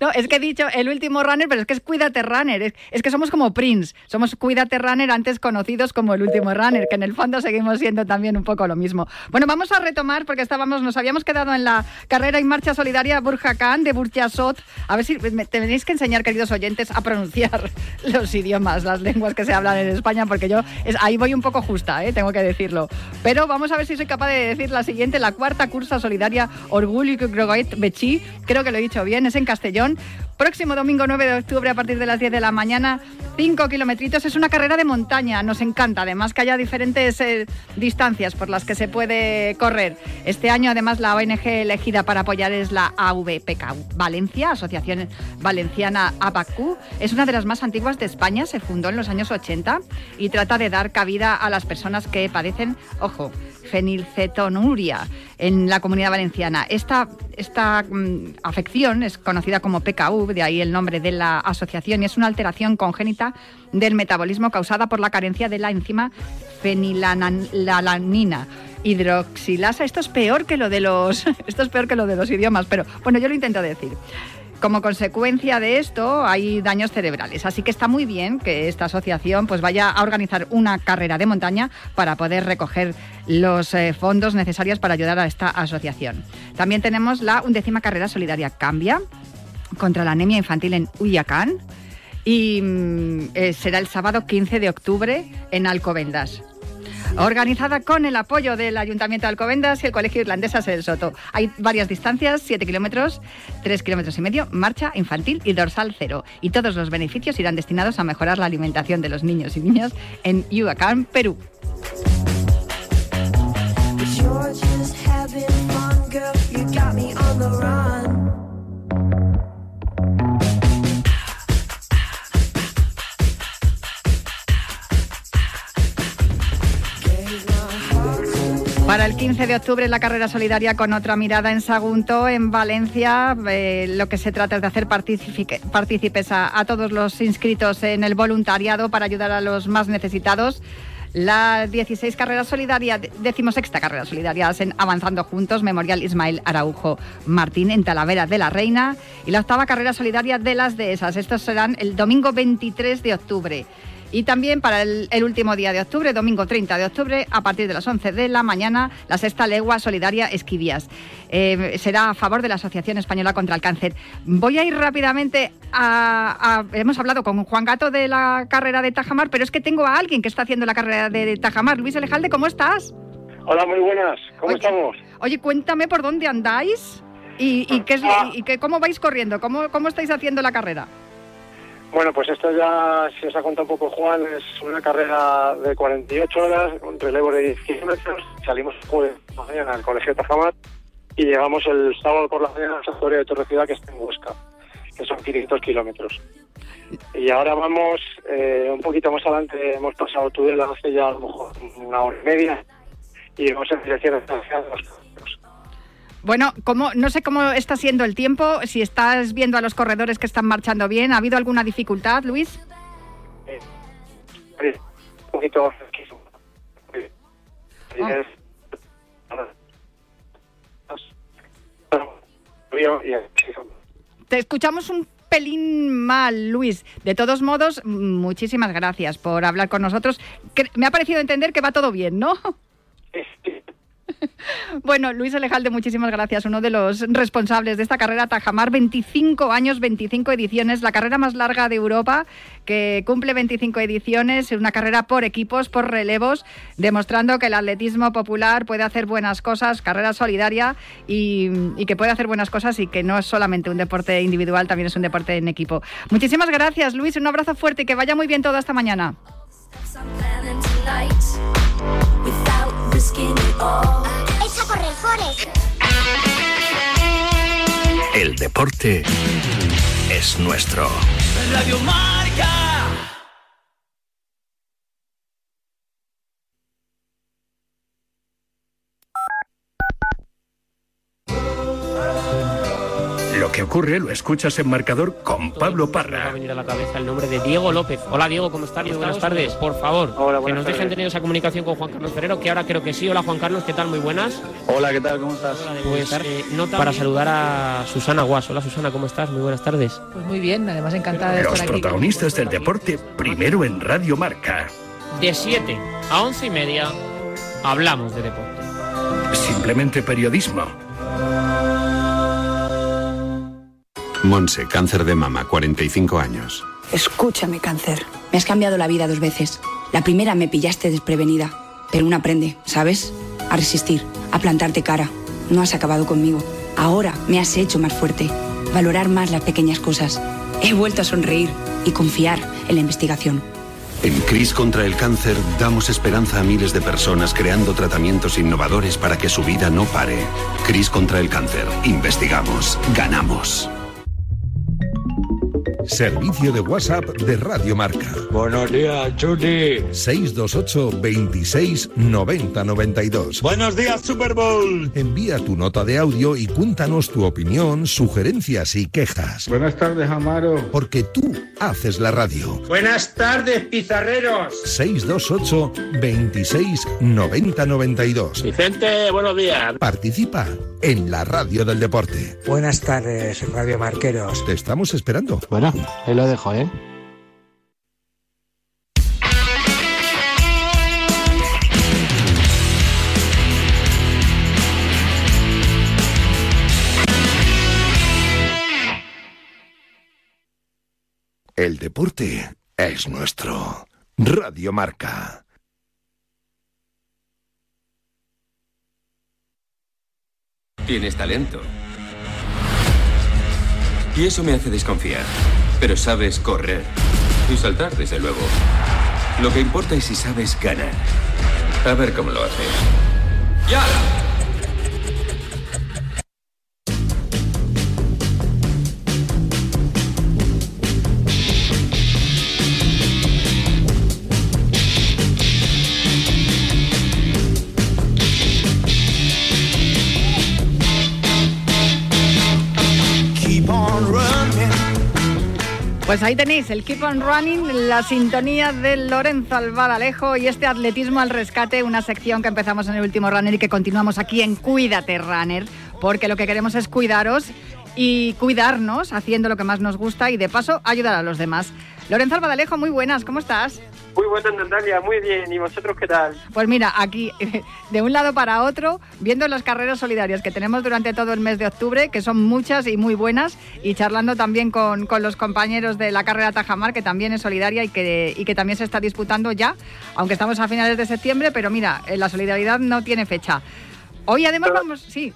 No, es que he dicho el último runner, pero es que es Cuídate Runner. Es, es que somos como Prince, somos Cuídate Runner antes conocidos como el último runner, que en el fondo seguimos siendo también un poco lo mismo. Bueno, vamos a retomar porque estábamos, nos habíamos quedado en la carrera y marcha solidaria Burjacán de Burjasot. A ver si me tenéis que enseñar, queridos oyentes, a pronunciar los idiomas, las lenguas que se hablan en España, porque yo es- ahí voy un poco justa, ¿eh? tengo que decirlo. Pero vamos a ver si soy capaz de decir la siguiente, la cuarta cursa solidaria Orgullo y Grogoet Bechí, creo que lo he dicho bien, es en Castellón. Próximo domingo 9 de octubre a partir de las 10 de la mañana, 5 kilometritos. Es una carrera de montaña, nos encanta. Además que haya diferentes eh, distancias por las que se puede correr. Este año además la ONG elegida para apoyar es la AVPK Valencia, Asociación Valenciana ABACU. Es una de las más antiguas de España, se fundó en los años 80 y trata de dar cabida a las personas que padecen, ojo, fenilcetonuria en la comunidad valenciana. Esta, esta mm, afección es conocida como PKU, de ahí el nombre de la asociación, y es una alteración congénita del metabolismo causada por la carencia de la enzima fenilalanina hidroxilasa. Esto es peor que lo de los esto es peor que lo de los idiomas, pero bueno, yo lo intento decir. Como consecuencia de esto hay daños cerebrales, así que está muy bien que esta asociación pues vaya a organizar una carrera de montaña para poder recoger los eh, fondos necesarios para ayudar a esta asociación. También tenemos la undécima carrera solidaria Cambia contra la anemia infantil en Uyacán y mm, eh, será el sábado 15 de octubre en Alcobendas. Organizada con el apoyo del Ayuntamiento de Alcobendas y el Colegio Irlandesas El Soto. Hay varias distancias, 7 kilómetros, 3 kilómetros y medio, marcha infantil y dorsal cero. Y todos los beneficios irán destinados a mejorar la alimentación de los niños y niñas en Yucatán, Perú. Para el 15 de octubre la carrera solidaria con otra mirada en Sagunto, en Valencia. Eh, lo que se trata es de hacer partícipe- partícipes a, a todos los inscritos en el voluntariado para ayudar a los más necesitados. La 16 carrera solidaria, decimosexta carrera solidaria en Avanzando Juntos, Memorial Ismael Araujo Martín en Talavera de la Reina. Y la octava carrera solidaria de las dehesas. Estos serán el domingo 23 de octubre. Y también para el, el último día de octubre, domingo 30 de octubre, a partir de las 11 de la mañana, la sexta legua solidaria Esquivias. Eh, será a favor de la Asociación Española contra el Cáncer. Voy a ir rápidamente a, a- Hemos hablado con Juan Gato de la carrera de Tajamar, pero es que tengo a alguien que está haciendo la carrera de, Tajamar. Luis Alejalde, ¿cómo estás? Hola, muy buenas. ¿Cómo Oye, estamos? Oye, cuéntame por dónde andáis y, y qué es, y qué- cómo vais corriendo, cómo, cómo estáis haciendo la carrera. Bueno, pues esto ya, si os ha contado un poco Juan, es una carrera de 48 horas, un relevo de 10 kilómetros. Salimos jueves por la mañana al Colegio de Tajamar y llegamos el sábado por la mañana a la Santuario de Torre que está en Huesca, que son 500 kilómetros. Y ahora vamos eh, un poquito más adelante, hemos pasado Tudela hace ya a lo mejor una hora y media y vamos en dirección los Bueno, ¿cómo, no sé cómo está siendo el tiempo, si estás viendo a los corredores que están marchando bien. ¿Ha habido alguna dificultad, Luis? un poquito Ah. Es- Te escuchamos un pelín mal, Luis. De todos modos, muchísimas gracias por hablar con nosotros. Que- Me ha parecido entender que va todo bien, ¿no? Bueno, Luis Alejalde, muchísimas gracias. Uno de los responsables de esta carrera Tajamar, 25 años, 25 ediciones, la carrera más larga de Europa, que cumple 25 ediciones, una carrera por equipos, por relevos, demostrando que el atletismo popular puede hacer buenas cosas, carrera solidaria y, y que puede hacer buenas cosas y que no es solamente un deporte individual, también es un deporte en equipo. Muchísimas gracias, Luis. Un abrazo fuerte y que vaya muy bien todo esta mañana. Planning tonight without risking it all. Echa a correr, Forest. El deporte es nuestro. Radio Marca. Que ocurre lo escuchas en marcador con Pablo Me Parra. va a venir a la cabeza el nombre de Diego López. Hola Diego, ¿cómo estás? Muy buenas tardes. Por favor, que buenas nos dejen tener esa comunicación con Juan Carlos Ferrero, que ahora creo que sí. Hola Juan Carlos, ¿qué tal? Muy buenas. Hola, ¿qué tal? ¿Cómo estás? Pues eh, nota para saludar a Susana Guas. Hola Susana, ¿cómo estás? Muy buenas tardes. Pues muy bien, además encantada de Los estar aquí. protagonistas del deporte primero en Radio Marca. De 7 a 11 y media hablamos de deporte. Simplemente periodismo. Monse, cáncer de mama, 45 años. Escúchame, cáncer. Me has cambiado la vida dos veces. La primera me pillaste desprevenida, pero uno aprende, ¿sabes? A resistir, a plantarte cara. No has acabado conmigo. Ahora me has hecho más fuerte. Valorar más las pequeñas cosas. He vuelto a sonreír y confiar en la investigación. En CRIS contra el cáncer damos esperanza a miles de personas creando tratamientos innovadores para que su vida no pare. CRIS contra el cáncer. Investigamos. Ganamos. Servicio de WhatsApp de Radio Marca. Buenos días, Chuti. 628 26 90 92. Buenos días, Super Bowl. Envía tu nota de audio y cuéntanos tu opinión, sugerencias y quejas. Buenas tardes, Amaro. Porque tú haces la radio. Buenas tardes, pizarreros. 628 26 90 92. Vicente, buenos días. Participa en la radio del deporte. Buenas tardes, Radio Marqueros. Te estamos esperando. Bueno, ahí lo dejo, ¿eh? El deporte es nuestro. Radio Marca. Tienes talento. Y eso me hace desconfiar. Pero sabes correr. Y saltar, desde luego. Lo que importa es si sabes ganar. A ver cómo lo haces. ¡Ya! Pues ahí tenéis el Keep on Running, la sintonía de Lorenzo Albadalejo y este atletismo al rescate, una sección que empezamos en el último runner y que continuamos aquí en Cuídate Runner, porque lo que queremos es cuidaros y cuidarnos haciendo lo que más nos gusta y de paso ayudar a los demás. Lorenzo Albadalejo, muy buenas, ¿cómo estás? Muy buenas, Natalia, muy bien. ¿Y vosotros qué tal? Pues mira, aquí de un lado para otro, viendo las carreras solidarias que tenemos durante todo el mes de octubre, que son muchas y muy buenas, y charlando también con, con los compañeros de la carrera Tajamar, que también es solidaria y que, y que también se está disputando ya, aunque estamos a finales de septiembre, pero mira, eh, la solidaridad no tiene fecha. Hoy además vamos, sí,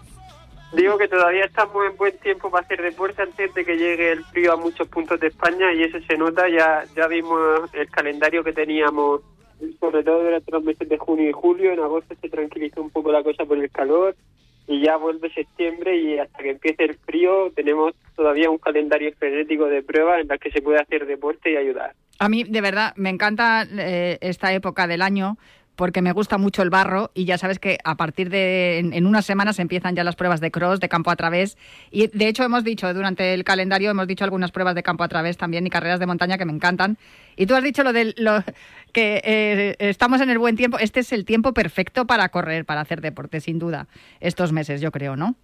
Digo que todavía estamos en buen tiempo para hacer deporte antes de que llegue el frío a muchos puntos de España y eso se nota. Ya, ya vimos el calendario que teníamos, sobre todo durante los meses de junio y julio. En agosto se tranquilizó un poco la cosa por el calor y ya vuelve septiembre y hasta que empiece el frío tenemos todavía un calendario frenético de pruebas en las que se puede hacer deporte y ayudar. A mí, de verdad, me encanta eh, esta época del año porque me gusta mucho el barro y ya sabes que a partir de en, unas semanas empiezan ya las pruebas de cross, de campo a través. Y de hecho hemos dicho durante el calendario hemos dicho algunas pruebas de campo a través también y carreras de montaña que me encantan. Y tú has dicho lo de que eh, estamos en el buen tiempo, este es el tiempo perfecto para correr, para hacer deporte sin duda estos meses yo creo, ¿no?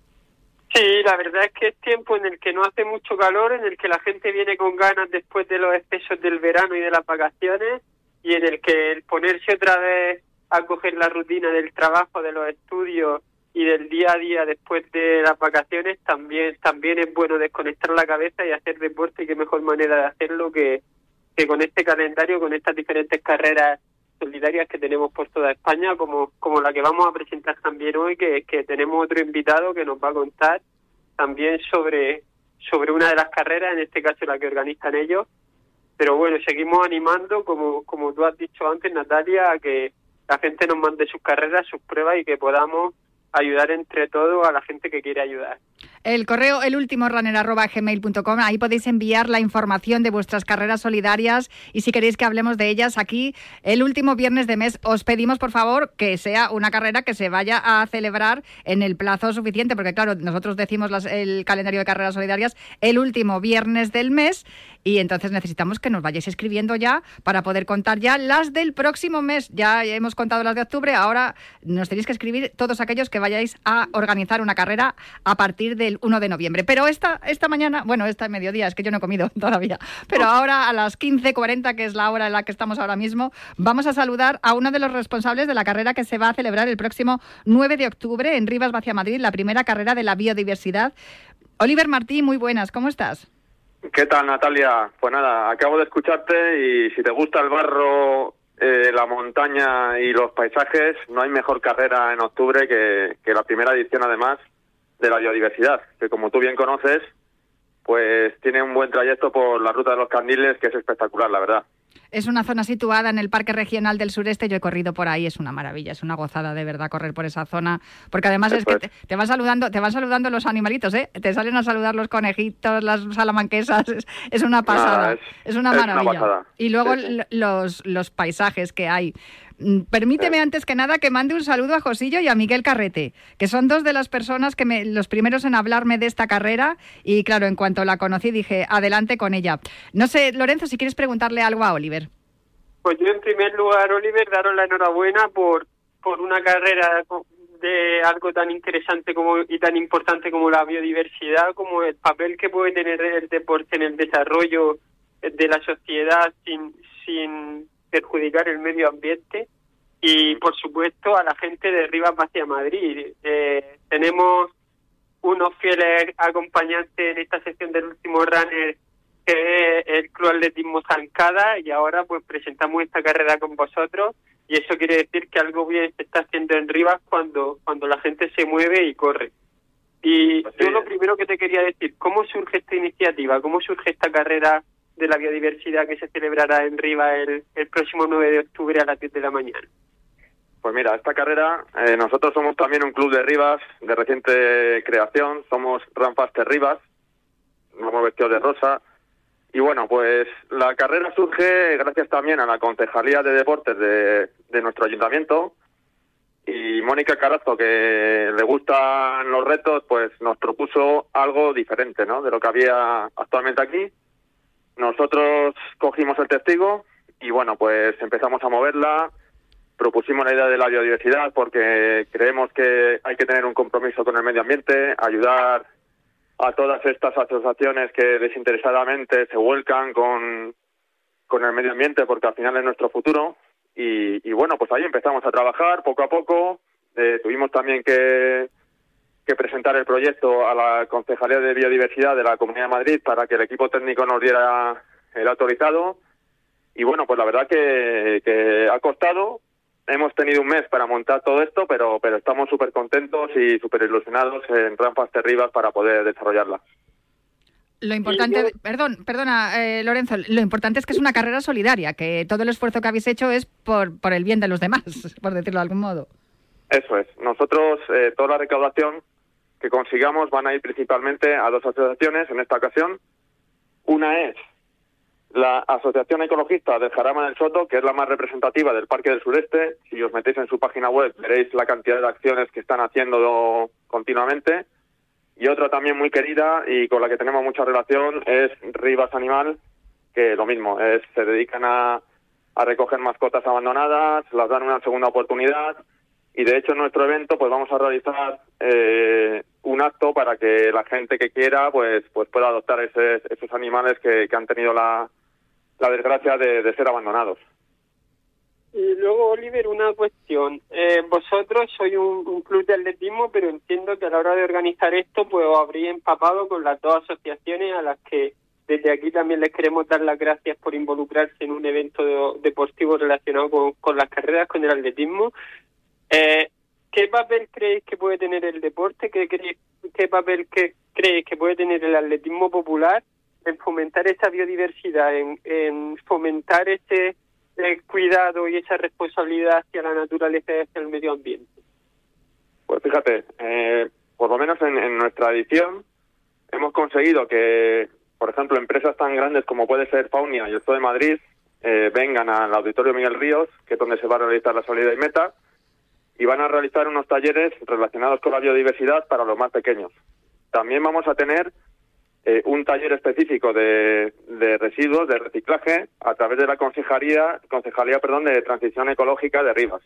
Sí, la verdad es que es tiempo en el que no hace mucho calor, en el que la gente viene con ganas después de los excesos del verano y de las vacaciones y en el que el ponerse otra vez a coger la rutina del trabajo, de los estudios y del día a día después de las vacaciones también también es bueno desconectar la cabeza y hacer deporte y qué mejor manera de hacerlo que, que con este calendario, con estas diferentes carreras solidarias que tenemos por toda España, como, como la que vamos a presentar también hoy, que, que tenemos otro invitado que nos va a contar también sobre, sobre una de las carreras, en este caso la que organizan ellos. Pero bueno, seguimos animando, como, como tú has dicho antes, Natalia, a que la gente nos mande sus carreras, sus pruebas y que podamos ayudar entre todos a la gente que quiere ayudar. El correo elultimorunner.gmail.com, ahí podéis enviar la información de vuestras carreras solidarias y si queréis que hablemos de ellas aquí el último viernes de mes, os pedimos por favor que sea una carrera que se vaya a celebrar en el plazo suficiente, porque claro, nosotros decimos las- el calendario de carreras solidarias el último viernes del mes y entonces necesitamos que nos vayáis escribiendo ya para poder contar ya las del próximo mes. Ya hemos contado las de octubre, ahora nos tenéis que escribir todos aquellos que vayáis a organizar una carrera a partir del 1 de noviembre. Pero esta, esta mañana, bueno, esta mediodía, es que yo no he comido todavía, pero ahora a las 15.40, que es la hora en la que estamos ahora mismo, vamos a saludar a uno de los responsables de la carrera que se va a celebrar el próximo 9 de octubre en Rivas Vacia Madrid, la primera carrera de la biodiversidad. Oliver Martí, muy buenas, ¿cómo estás? ¿Qué tal, Natalia? Pues nada, acabo de escucharte y si te gusta el barro, eh, la montaña y los paisajes, no hay mejor carrera en octubre que, que la primera edición, además, de la biodiversidad, que como tú bien conoces, pues tiene un buen trayecto por la ruta de los candiles, que es espectacular, la verdad. Es una zona situada en el Parque Regional del Sureste. Yo he corrido por ahí, es una maravilla, es una gozada de verdad correr por esa zona, porque además es que te, te van saludando, te van saludando los animalitos, ¿eh? Te salen a saludar los conejitos, las salamanquesas, es, es una pasada, es, es- una maravilla. y luego Sí, los los paisajes que hay. Mm, Permíteme antes que nada que mande un saludo a Josillo y a Miguel Carrete, que son dos de las personas que me, los primeros en hablarme de esta carrera y claro, en cuanto la conocí dije, adelante con ella. No sé, Lorenzo, si quieres preguntarle algo a Oliver. Pues yo en primer lugar, Oliver, daros la enhorabuena por, por una carrera de algo tan interesante como y tan importante como la biodiversidad, como el papel que puede tener el deporte en el desarrollo de la sociedad sin, sin perjudicar el medio ambiente y por supuesto a la gente de Rivas hacia Madrid. Eh, tenemos unos fieles acompañantes en esta sesión del último runner que es el Club Atletismo Zancada y ahora pues presentamos esta carrera con vosotros y eso quiere decir que algo bien se está haciendo en Rivas cuando, cuando la gente se mueve y corre. Y yo lo primero que te quería decir, ¿cómo surge esta iniciativa? ¿Cómo surge esta carrera de la biodiversidad que se celebrará en Rivas el, el próximo 9 de octubre a las 10 de la mañana? Pues mira, esta carrera, eh, nosotros somos también un club de Rivas de reciente creación, somos Ranfaster Rivas, nos hemos vestido de rosa. Y bueno, pues la carrera surge gracias también a la Concejalía de Deportes de, de nuestro ayuntamiento. Y Mónica Carazo, que le gustan los retos, pues nos propuso algo diferente ¿no? de lo que había actualmente aquí. Nosotros cogimos el testigo y bueno, pues empezamos a moverla propusimos la idea de la biodiversidad porque creemos que hay que tener un compromiso con el medio ambiente, ayudar a todas estas asociaciones que desinteresadamente se vuelcan con, con el medio ambiente porque al final es nuestro futuro. Y, y bueno, pues ahí empezamos a trabajar poco a poco. Eh, tuvimos también que, que presentar el proyecto a la Concejalía de Biodiversidad de la Comunidad de Madrid para que el equipo técnico nos diera el autorizado. Y bueno, pues la verdad que, que ha costado, hemos tenido un mes para montar todo esto, pero, pero estamos súper contentos y súper ilusionados en Rampas Rivas para poder desarrollarla. Lo importante, perdón, perdona, eh, Lorenzo, lo importante es que es una carrera solidaria, que todo el esfuerzo que habéis hecho es por, por el bien de los demás, por decirlo de algún modo. Eso es. Nosotros, eh, toda la recaudación que consigamos van a ir principalmente a dos asociaciones en esta ocasión. Una es la Asociación Ecologista del Jarama del Soto, que es la más representativa del Parque del Sureste. Si os metéis en su página web veréis la cantidad de acciones que están haciendo continuamente. Y otra también muy querida y con la que tenemos mucha relación es Rivas Animal, que lo mismo, es, se dedican a, a recoger mascotas abandonadas, las dan una segunda oportunidad y de hecho en nuestro evento pues vamos a realizar eh, un acto para que la gente que quiera pues pues pueda adoptar ese- esos animales que, que han tenido la, la desgracia de, ser abandonados. Y luego, Oliver, una cuestión. Eh, vosotros sois un, un club de atletismo, pero entiendo que a la hora de organizar esto, pues os habréis empapado con las dos asociaciones a las que desde aquí también les queremos dar las gracias por involucrarse en un evento de- deportivo relacionado con, las carreras, con el atletismo. Eh, ¿Qué papel creéis que puede tener el deporte? ¿Qué, creéis- qué papel que, creéis que puede tener el atletismo popular en fomentar esa biodiversidad, en, en fomentar ese eh, cuidado y esa responsabilidad hacia la naturaleza y hacia el medio ambiente? Pues fíjate, eh, por lo menos en, en nuestra edición, hemos conseguido que, por ejemplo, empresas tan grandes como puede ser Faunia y el Zoo de Madrid eh, vengan al Auditorio Miguel Ríos, que es donde se va a realizar la salida y meta, y van a realizar unos talleres relacionados con la biodiversidad para los más pequeños. También vamos a tener eh, un taller específico de, residuos, de reciclaje, a través de la Concejalía, Concejalía perdón, de Transición Ecológica de Rivas.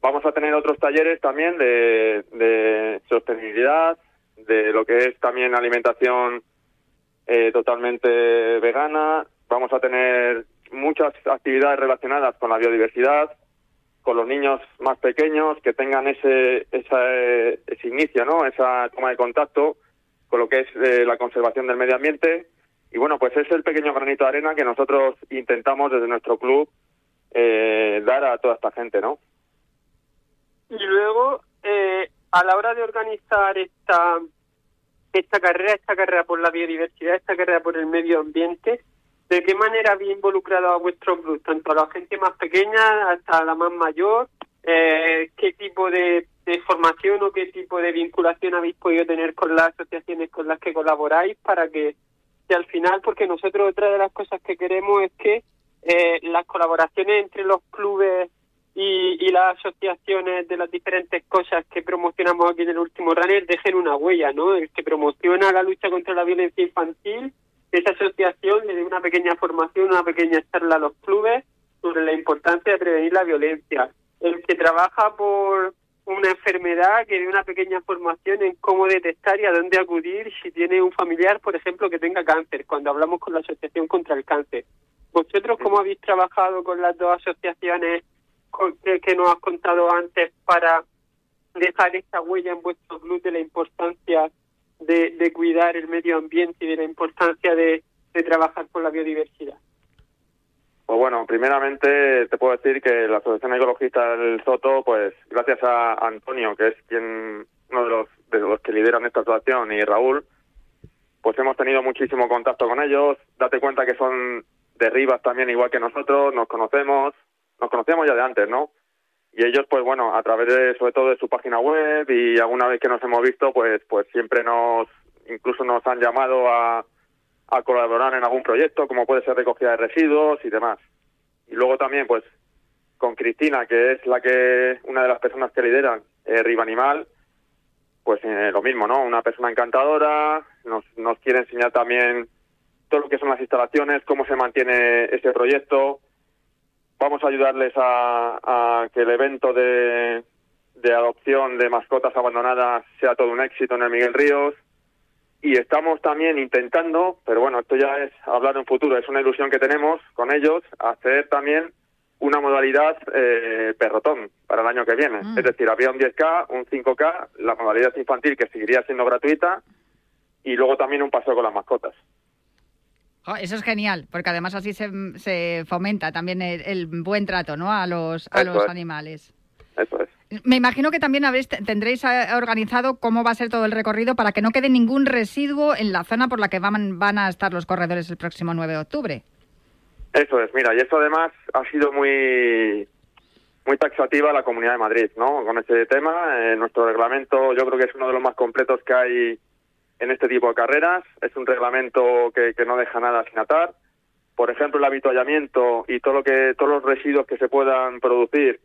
Vamos a tener otros talleres también de, de sostenibilidad, de lo que es también alimentación eh, totalmente vegana. Vamos a tener muchas actividades relacionadas con la biodiversidad, con los niños más pequeños que tengan ese, esa, eh, ese inicio, ¿no? Esa toma de contacto con lo que es eh, la conservación del medio ambiente. Y bueno, pues es el pequeño granito de arena que nosotros intentamos desde nuestro club eh, dar a toda esta gente, ¿no? Y luego, eh, a la hora de organizar esta esta carrera, esta carrera por la biodiversidad, esta carrera por el medio ambiente, ¿de qué manera habéis involucrado a vuestro club, tanto a la gente más pequeña hasta la más mayor? Eh, ¿Qué tipo de, de formación o qué tipo de vinculación habéis podido tener con las asociaciones con las que colaboráis para que, al final, porque nosotros otra de las cosas que queremos es que eh, las colaboraciones entre los clubes y, y las asociaciones de las diferentes cosas que promocionamos aquí en el último runner dejen una huella, ¿no? El que promociona la lucha contra la violencia infantil, esa asociación le dé una pequeña formación, una pequeña charla a los clubes sobre la importancia de prevenir la violencia. El que trabaja por una enfermedad, que dé una pequeña formación en cómo detectar y a dónde acudir si tiene un familiar, por ejemplo, que tenga cáncer, cuando hablamos con la Asociación contra el Cáncer. ¿Vosotros cómo habéis trabajado con las dos asociaciones que, nos has contado antes para dejar esta huella en vuestro club de la importancia de, de cuidar el medio ambiente y de la importancia de, de trabajar por la biodiversidad? Pues bueno, primeramente te puedo decir que la Asociación Ecologista del Soto, pues gracias a Antonio, que es quien uno de los, de los que lideran esta asociación, y Raúl, pues hemos tenido muchísimo contacto con ellos. Date cuenta que son de Rivas también, igual que nosotros, nos conocemos, nos conocíamos ya de antes, ¿no? Y ellos, pues bueno, a través de, sobre todo de su página web y alguna vez que nos hemos visto, pues, pues siempre nos, incluso nos han llamado a, a colaborar en algún proyecto, como puede ser recogida de residuos y demás. Y luego también, pues, con Cristina, que es la que, una de las personas que lideran eh, Riva Animal, pues eh, lo mismo, ¿no? Una persona encantadora, nos, nos quiere enseñar también todo lo que son las instalaciones, cómo se mantiene ese proyecto. Vamos a ayudarles a, a que el evento de, de adopción de mascotas abandonadas sea todo un éxito en el Miguel Ríos. Y estamos también intentando, pero bueno, esto ya es hablar en futuro, es una ilusión que tenemos con ellos, hacer también una modalidad eh, perrotón para el año que viene. Es decir, había un 10K, un 5K, la modalidad infantil que seguiría siendo gratuita y luego también un paseo con las mascotas. Eso es genial, porque además así se, se fomenta también el, el buen trato ¿no? a los, a Eso los es. animales. Eso es. Me imagino que también habréis, tendréis eh, organizado cómo va a ser todo el recorrido para que no quede ningún residuo en la zona por la que van, van a estar los corredores el próximo 9 de octubre. Eso es, mira, y eso además ha sido muy muy taxativa la Comunidad de Madrid, ¿no? Con este tema, eh, nuestro reglamento yo creo que es uno de los más completos que hay en este tipo de carreras. Es un reglamento que, que no deja nada sin atar. Por ejemplo, el avituallamiento y todo lo que todos los residuos que se puedan producir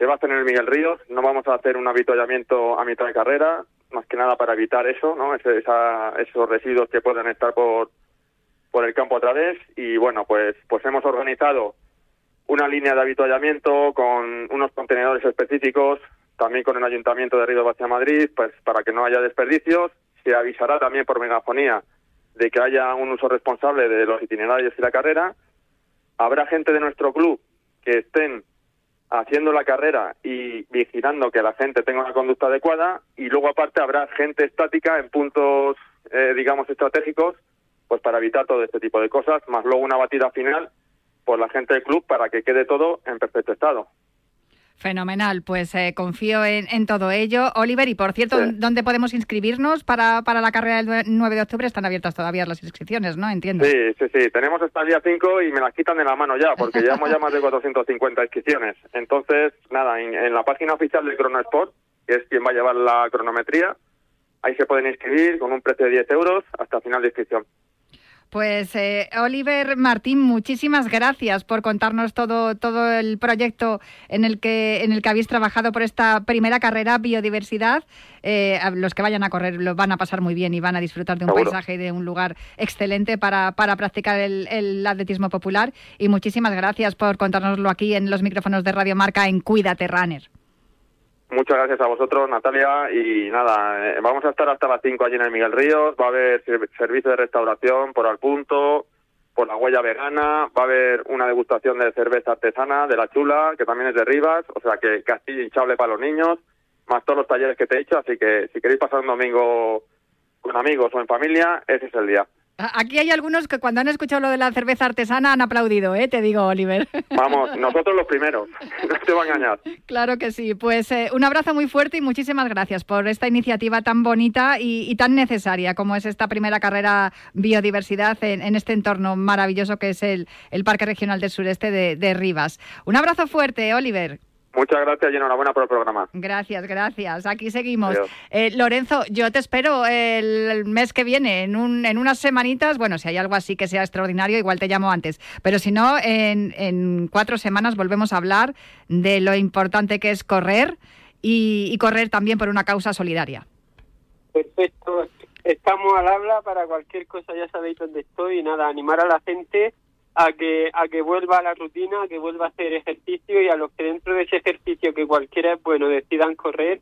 se va a hacer el Miguel Ríos. No vamos a hacer un avituallamiento a mitad de carrera, más que nada para evitar eso, ¿no? Esos residuos que puedan estar por por el campo otra vez y bueno pues pues hemos organizado una línea de avituallamiento con unos contenedores específicos también con el ayuntamiento de Río hacia Madrid pues para que no haya desperdicios se avisará también por megafonía de que haya un uso responsable de los itinerarios y la carrera habrá gente de nuestro club que estén haciendo la carrera y vigilando que la gente tenga una conducta adecuada y luego aparte habrá gente estática en puntos eh, digamos estratégicos pues para evitar todo este tipo de cosas, más luego una batida final por la gente del club para que quede todo en perfecto estado. Fenomenal, pues eh, confío en, en todo ello. Oliver, y por cierto, Sí. ¿dónde podemos inscribirnos para, para la carrera del nue- 9 de octubre? Están abiertas todavía las inscripciones, ¿no? Entiendo. Sí, sí, sí, tenemos hasta el día 5 y me las quitan de la mano ya, porque llevamos ya más de 450 inscripciones. Entonces, nada, en, en la página oficial del Cronosport, que es quien va a llevar la cronometría, ahí se pueden inscribir con un precio de 10 euros hasta final de inscripción. Pues eh, Oliver Martín, muchísimas gracias por contarnos todo todo el proyecto en el que en el que habéis trabajado por esta primera carrera biodiversidad. Eh, los que vayan a correr lo van a pasar muy bien y van a disfrutar de un Seguro. paisaje y de un lugar excelente para, para practicar el, el atletismo popular. Y muchísimas gracias por contárnoslo aquí en los micrófonos de Radio Marca en Cuídate Runner. Muchas gracias a vosotros, Natalia. Y nada, eh, vamos a estar hasta las 5 allí en el Miguel Ríos. Va a haber ser- servicio de restauración por al punto, por la huella vegana. Va a haber una degustación de cerveza artesana de la Chula, que también es de Rivas. O sea que castillo hinchable para los niños, más todos los talleres que te he hecho. Así que si queréis pasar un domingo con amigos o en familia, ese es el día. Aquí hay algunos que cuando han escuchado lo de la cerveza artesana han aplaudido, ¿eh? te digo, Oliver. Vamos, nosotros los primeros. No te va a engañar. Claro que sí. Pues eh, un abrazo muy fuerte y muchísimas gracias por esta iniciativa tan bonita y, y tan necesaria como es esta primera carrera biodiversidad en, en este entorno maravilloso que es el, el Parque Regional del Sureste de, de Rivas. Un abrazo fuerte, Oliver. Muchas gracias y enhorabuena por el programa. Gracias, gracias. Aquí seguimos. Eh, Lorenzo, yo te espero el mes que viene, en, un, en unas semanitas. Bueno, si hay algo así que sea extraordinario, igual te llamo antes. Pero si no, en, en cuatro semanas volvemos a hablar de lo importante que es correr y, y correr también por una causa solidaria. Perfecto. Estamos al habla para cualquier cosa, ya sabéis dónde estoy. Y nada, animar a la gente a que a que vuelva a la rutina, a que vuelva a hacer ejercicio y a los que dentro de ese ejercicio que cualquiera es bueno decidan correr,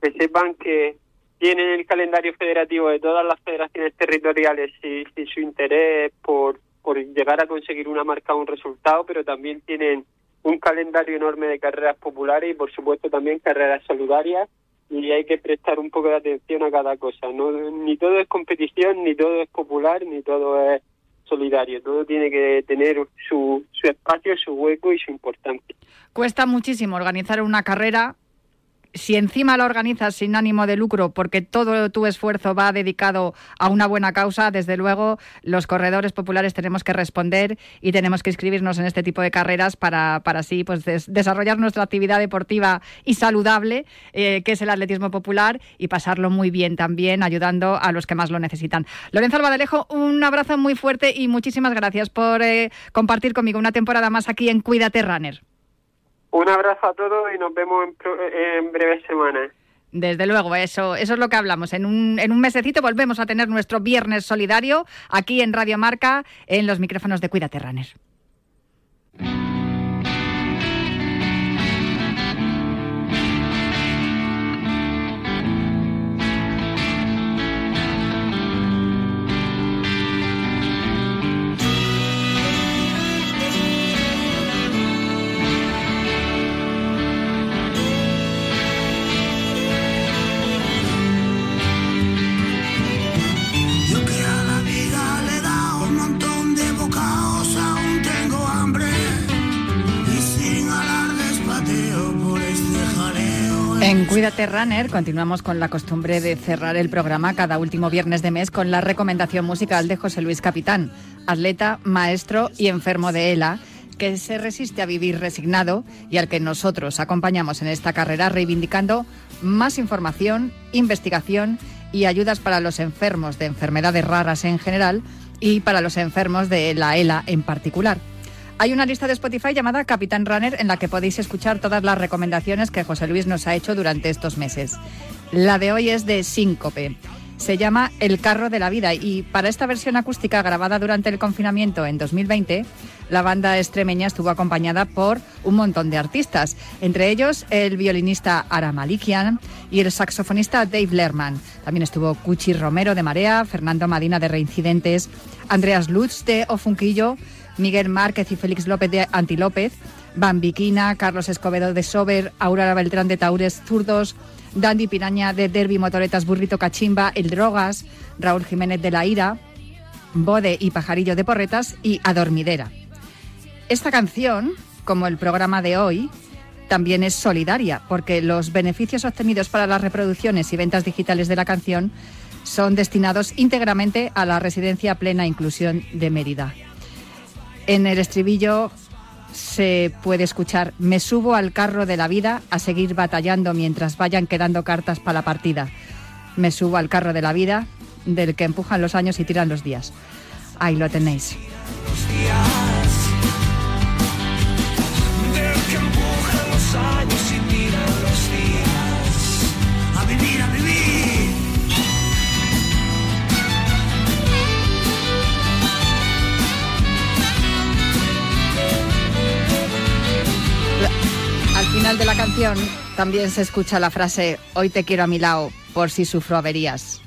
que sepan que tienen el calendario federativo de todas las federaciones territoriales y, su interés por, por llegar a conseguir una marca o un resultado, pero también tienen un calendario enorme de carreras populares y por supuesto también carreras solidarias y hay que prestar un poco de atención a cada cosa. No, ni todo es competición, ni todo es popular, ni todo es solidario. Todo tiene que tener su, su espacio, su hueco y su importancia. Cuesta muchísimo organizar una carrera. Si encima la organizas sin ánimo de lucro, porque todo tu esfuerzo va dedicado a una buena causa, desde luego los corredores populares tenemos que responder y tenemos que inscribirnos en este tipo de carreras para, para así pues, des- desarrollar nuestra actividad deportiva y saludable, eh, que es el atletismo popular, y pasarlo muy bien también, ayudando a los que más lo necesitan. Lorenzo Albadalejo, un abrazo muy fuerte y muchísimas gracias por eh, compartir conmigo una temporada más aquí en Cuídate Runner. Un abrazo a todos y nos vemos en, en breves semanas. Desde luego, eso, eso es lo que hablamos. En un, en un mesecito volvemos a tener nuestro viernes solidario aquí en Radio Marca, en los micrófonos de Cuídate Runner. Cuídate Runner continuamos con la costumbre de cerrar el programa cada último viernes de mes con la recomendación musical de José Luis Capitán, atleta, maestro y enfermo de ELA, que se resiste a vivir resignado y al que nosotros acompañamos en esta carrera reivindicando más información, investigación y ayudas para los enfermos de enfermedades raras en general y para los enfermos de la ELA en particular. Hay una lista de Spotify llamada Capitán Runner en la que podéis escuchar todas las recomendaciones que José Luis nos ha hecho durante estos meses. La de hoy es de Síncope. Se llama El carro de la vida y para esta versión acústica grabada durante el confinamiento en 2020, la banda extremeña estuvo acompañada por un montón de artistas, entre ellos el violinista Ara Malikian y el saxofonista Dave Lerman. También estuvo Cuchi Romero de Marea, Fernando Madina de Reincidentes, Andreas Lutz de Ofunquillo, Miguel Márquez y Félix López de Antilópez, Bambiquina, Carlos Escobedo de Sober, Aurora Beltrán de Taures Zurdos, Dandy Piraña de Derby Motoretas Burrito Cachimba, El Drogas, Raúl Jiménez de La Ira, Bode y Pajarillo de Porretas y Adormidera. Esta canción, como el programa de hoy, también es solidaria, porque los beneficios obtenidos para las reproducciones y ventas digitales de la canción son destinados íntegramente a la Residencia Plena Inclusión de Mérida. En el estribillo se puede escuchar Me subo al carro de la vida a seguir batallando mientras vayan quedando cartas para la partida. Me subo al carro de la vida, del que empujan los años y tiran los días. Ahí lo tenéis. Final de la canción también se escucha la frase Hoy te quiero a mi lado por si sufro averías.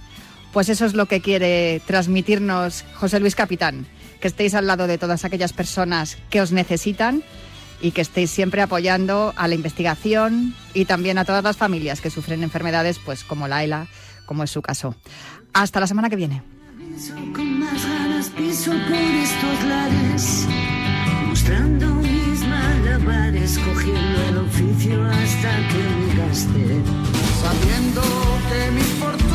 Pues eso es lo que quiere transmitirnos José Luis Capitán, que estéis al lado de todas aquellas personas que os necesitan y que estéis siempre apoyando a la investigación y también a todas las familias que sufren enfermedades pues como la ELA, como es su caso. Hasta la semana que viene. Mis malabares, cogiendo el oficio hasta que me gaste. Sabiendo que mi fortuna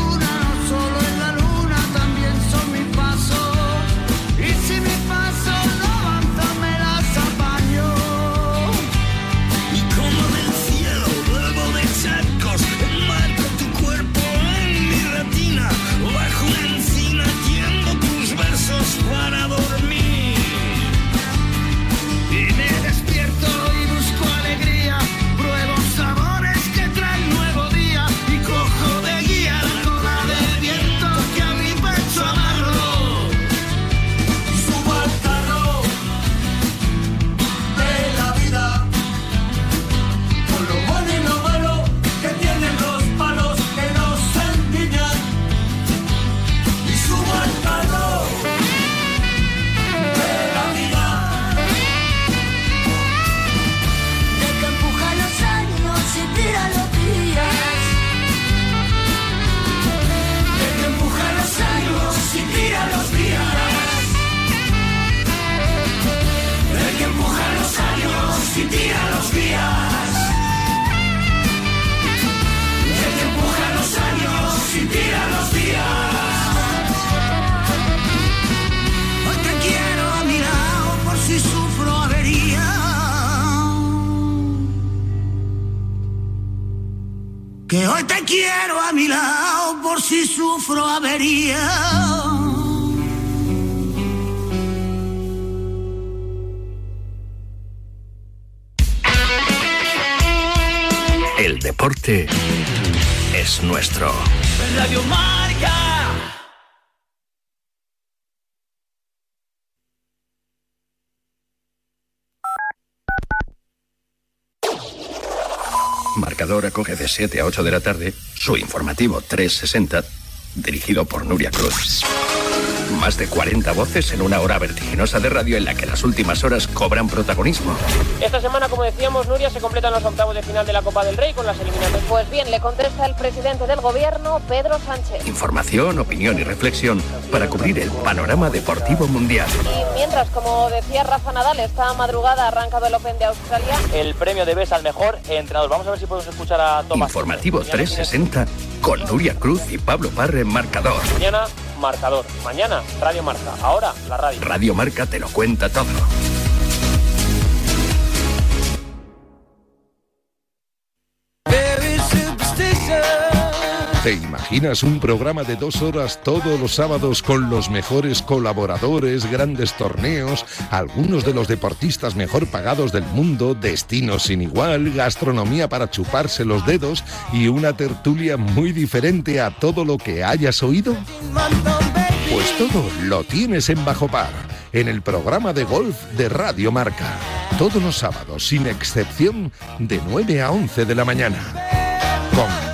Marcador acoge de 7 a 8 de la tarde su informativo 360, dirigido por Nuria Cruz. Más de 40 voces en una hora vertiginosa de radio en la que las últimas horas cobran protagonismo. Esta semana, como decíamos, Nuria, se completan los octavos de final de la Copa del Rey con las eliminatorias. Pues bien, le contesta el presidente del gobierno, Pedro Sánchez. Información, opinión y reflexión para cubrir el panorama deportivo mundial. Y mientras, como decía Rafa Nadal, esta madrugada ha arrancado el Open de Australia. El premio de BES al mejor entrenador. Vamos a ver si podemos escuchar a Tomás. Informativo 360 con Nuria Cruz y Pablo Parre en marcador. Mañana, marcador. Mañana, Radio Marca. Ahora, la radio. Radio Marca te lo cuenta todo. ¿Te imaginas un programa de dos horas todos los sábados con los mejores colaboradores, grandes torneos, algunos de los deportistas mejor pagados del mundo, destinos sin igual, gastronomía para chuparse los dedos y una tertulia muy diferente a todo lo que hayas oído? Pues todo lo tienes en Bajo Par, en el programa de golf de Radio Marca. Todos los sábados, sin excepción, de 9 a 11 de la mañana.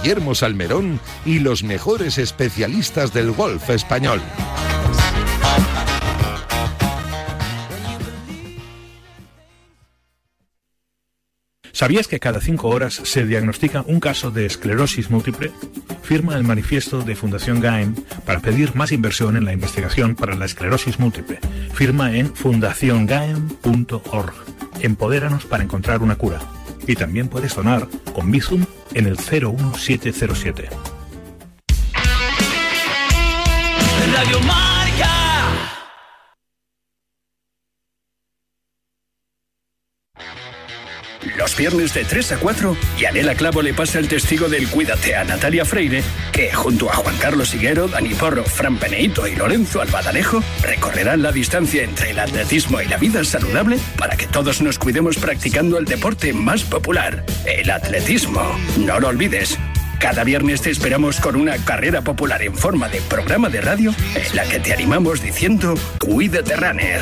Guillermo Salmerón y los mejores especialistas del golf español. ¿Sabías que cada cinco horas se diagnostica un caso de esclerosis múltiple? Firma el manifiesto de Fundación GAEM para pedir más inversión en la investigación para la esclerosis múltiple. Firma en fundaciongaem.org. Empodéranos para encontrar una cura. Y también puedes donar con Bizum en el 01707. Radio Marca. Los viernes de 3 a 4 y Anela Clavo le pasa el testigo del Cuídate a Natalia Freire, que junto a Juan Carlos Higuero, Dani Porro, Fran Peneito y Lorenzo Albadalejo recorrerán la distancia entre el atletismo y la vida saludable para que todos nos cuidemos practicando el deporte más popular, el atletismo. No lo olvides. Cada viernes te esperamos con una carrera popular en forma de programa de radio en la que te animamos diciendo Cuídate Runner.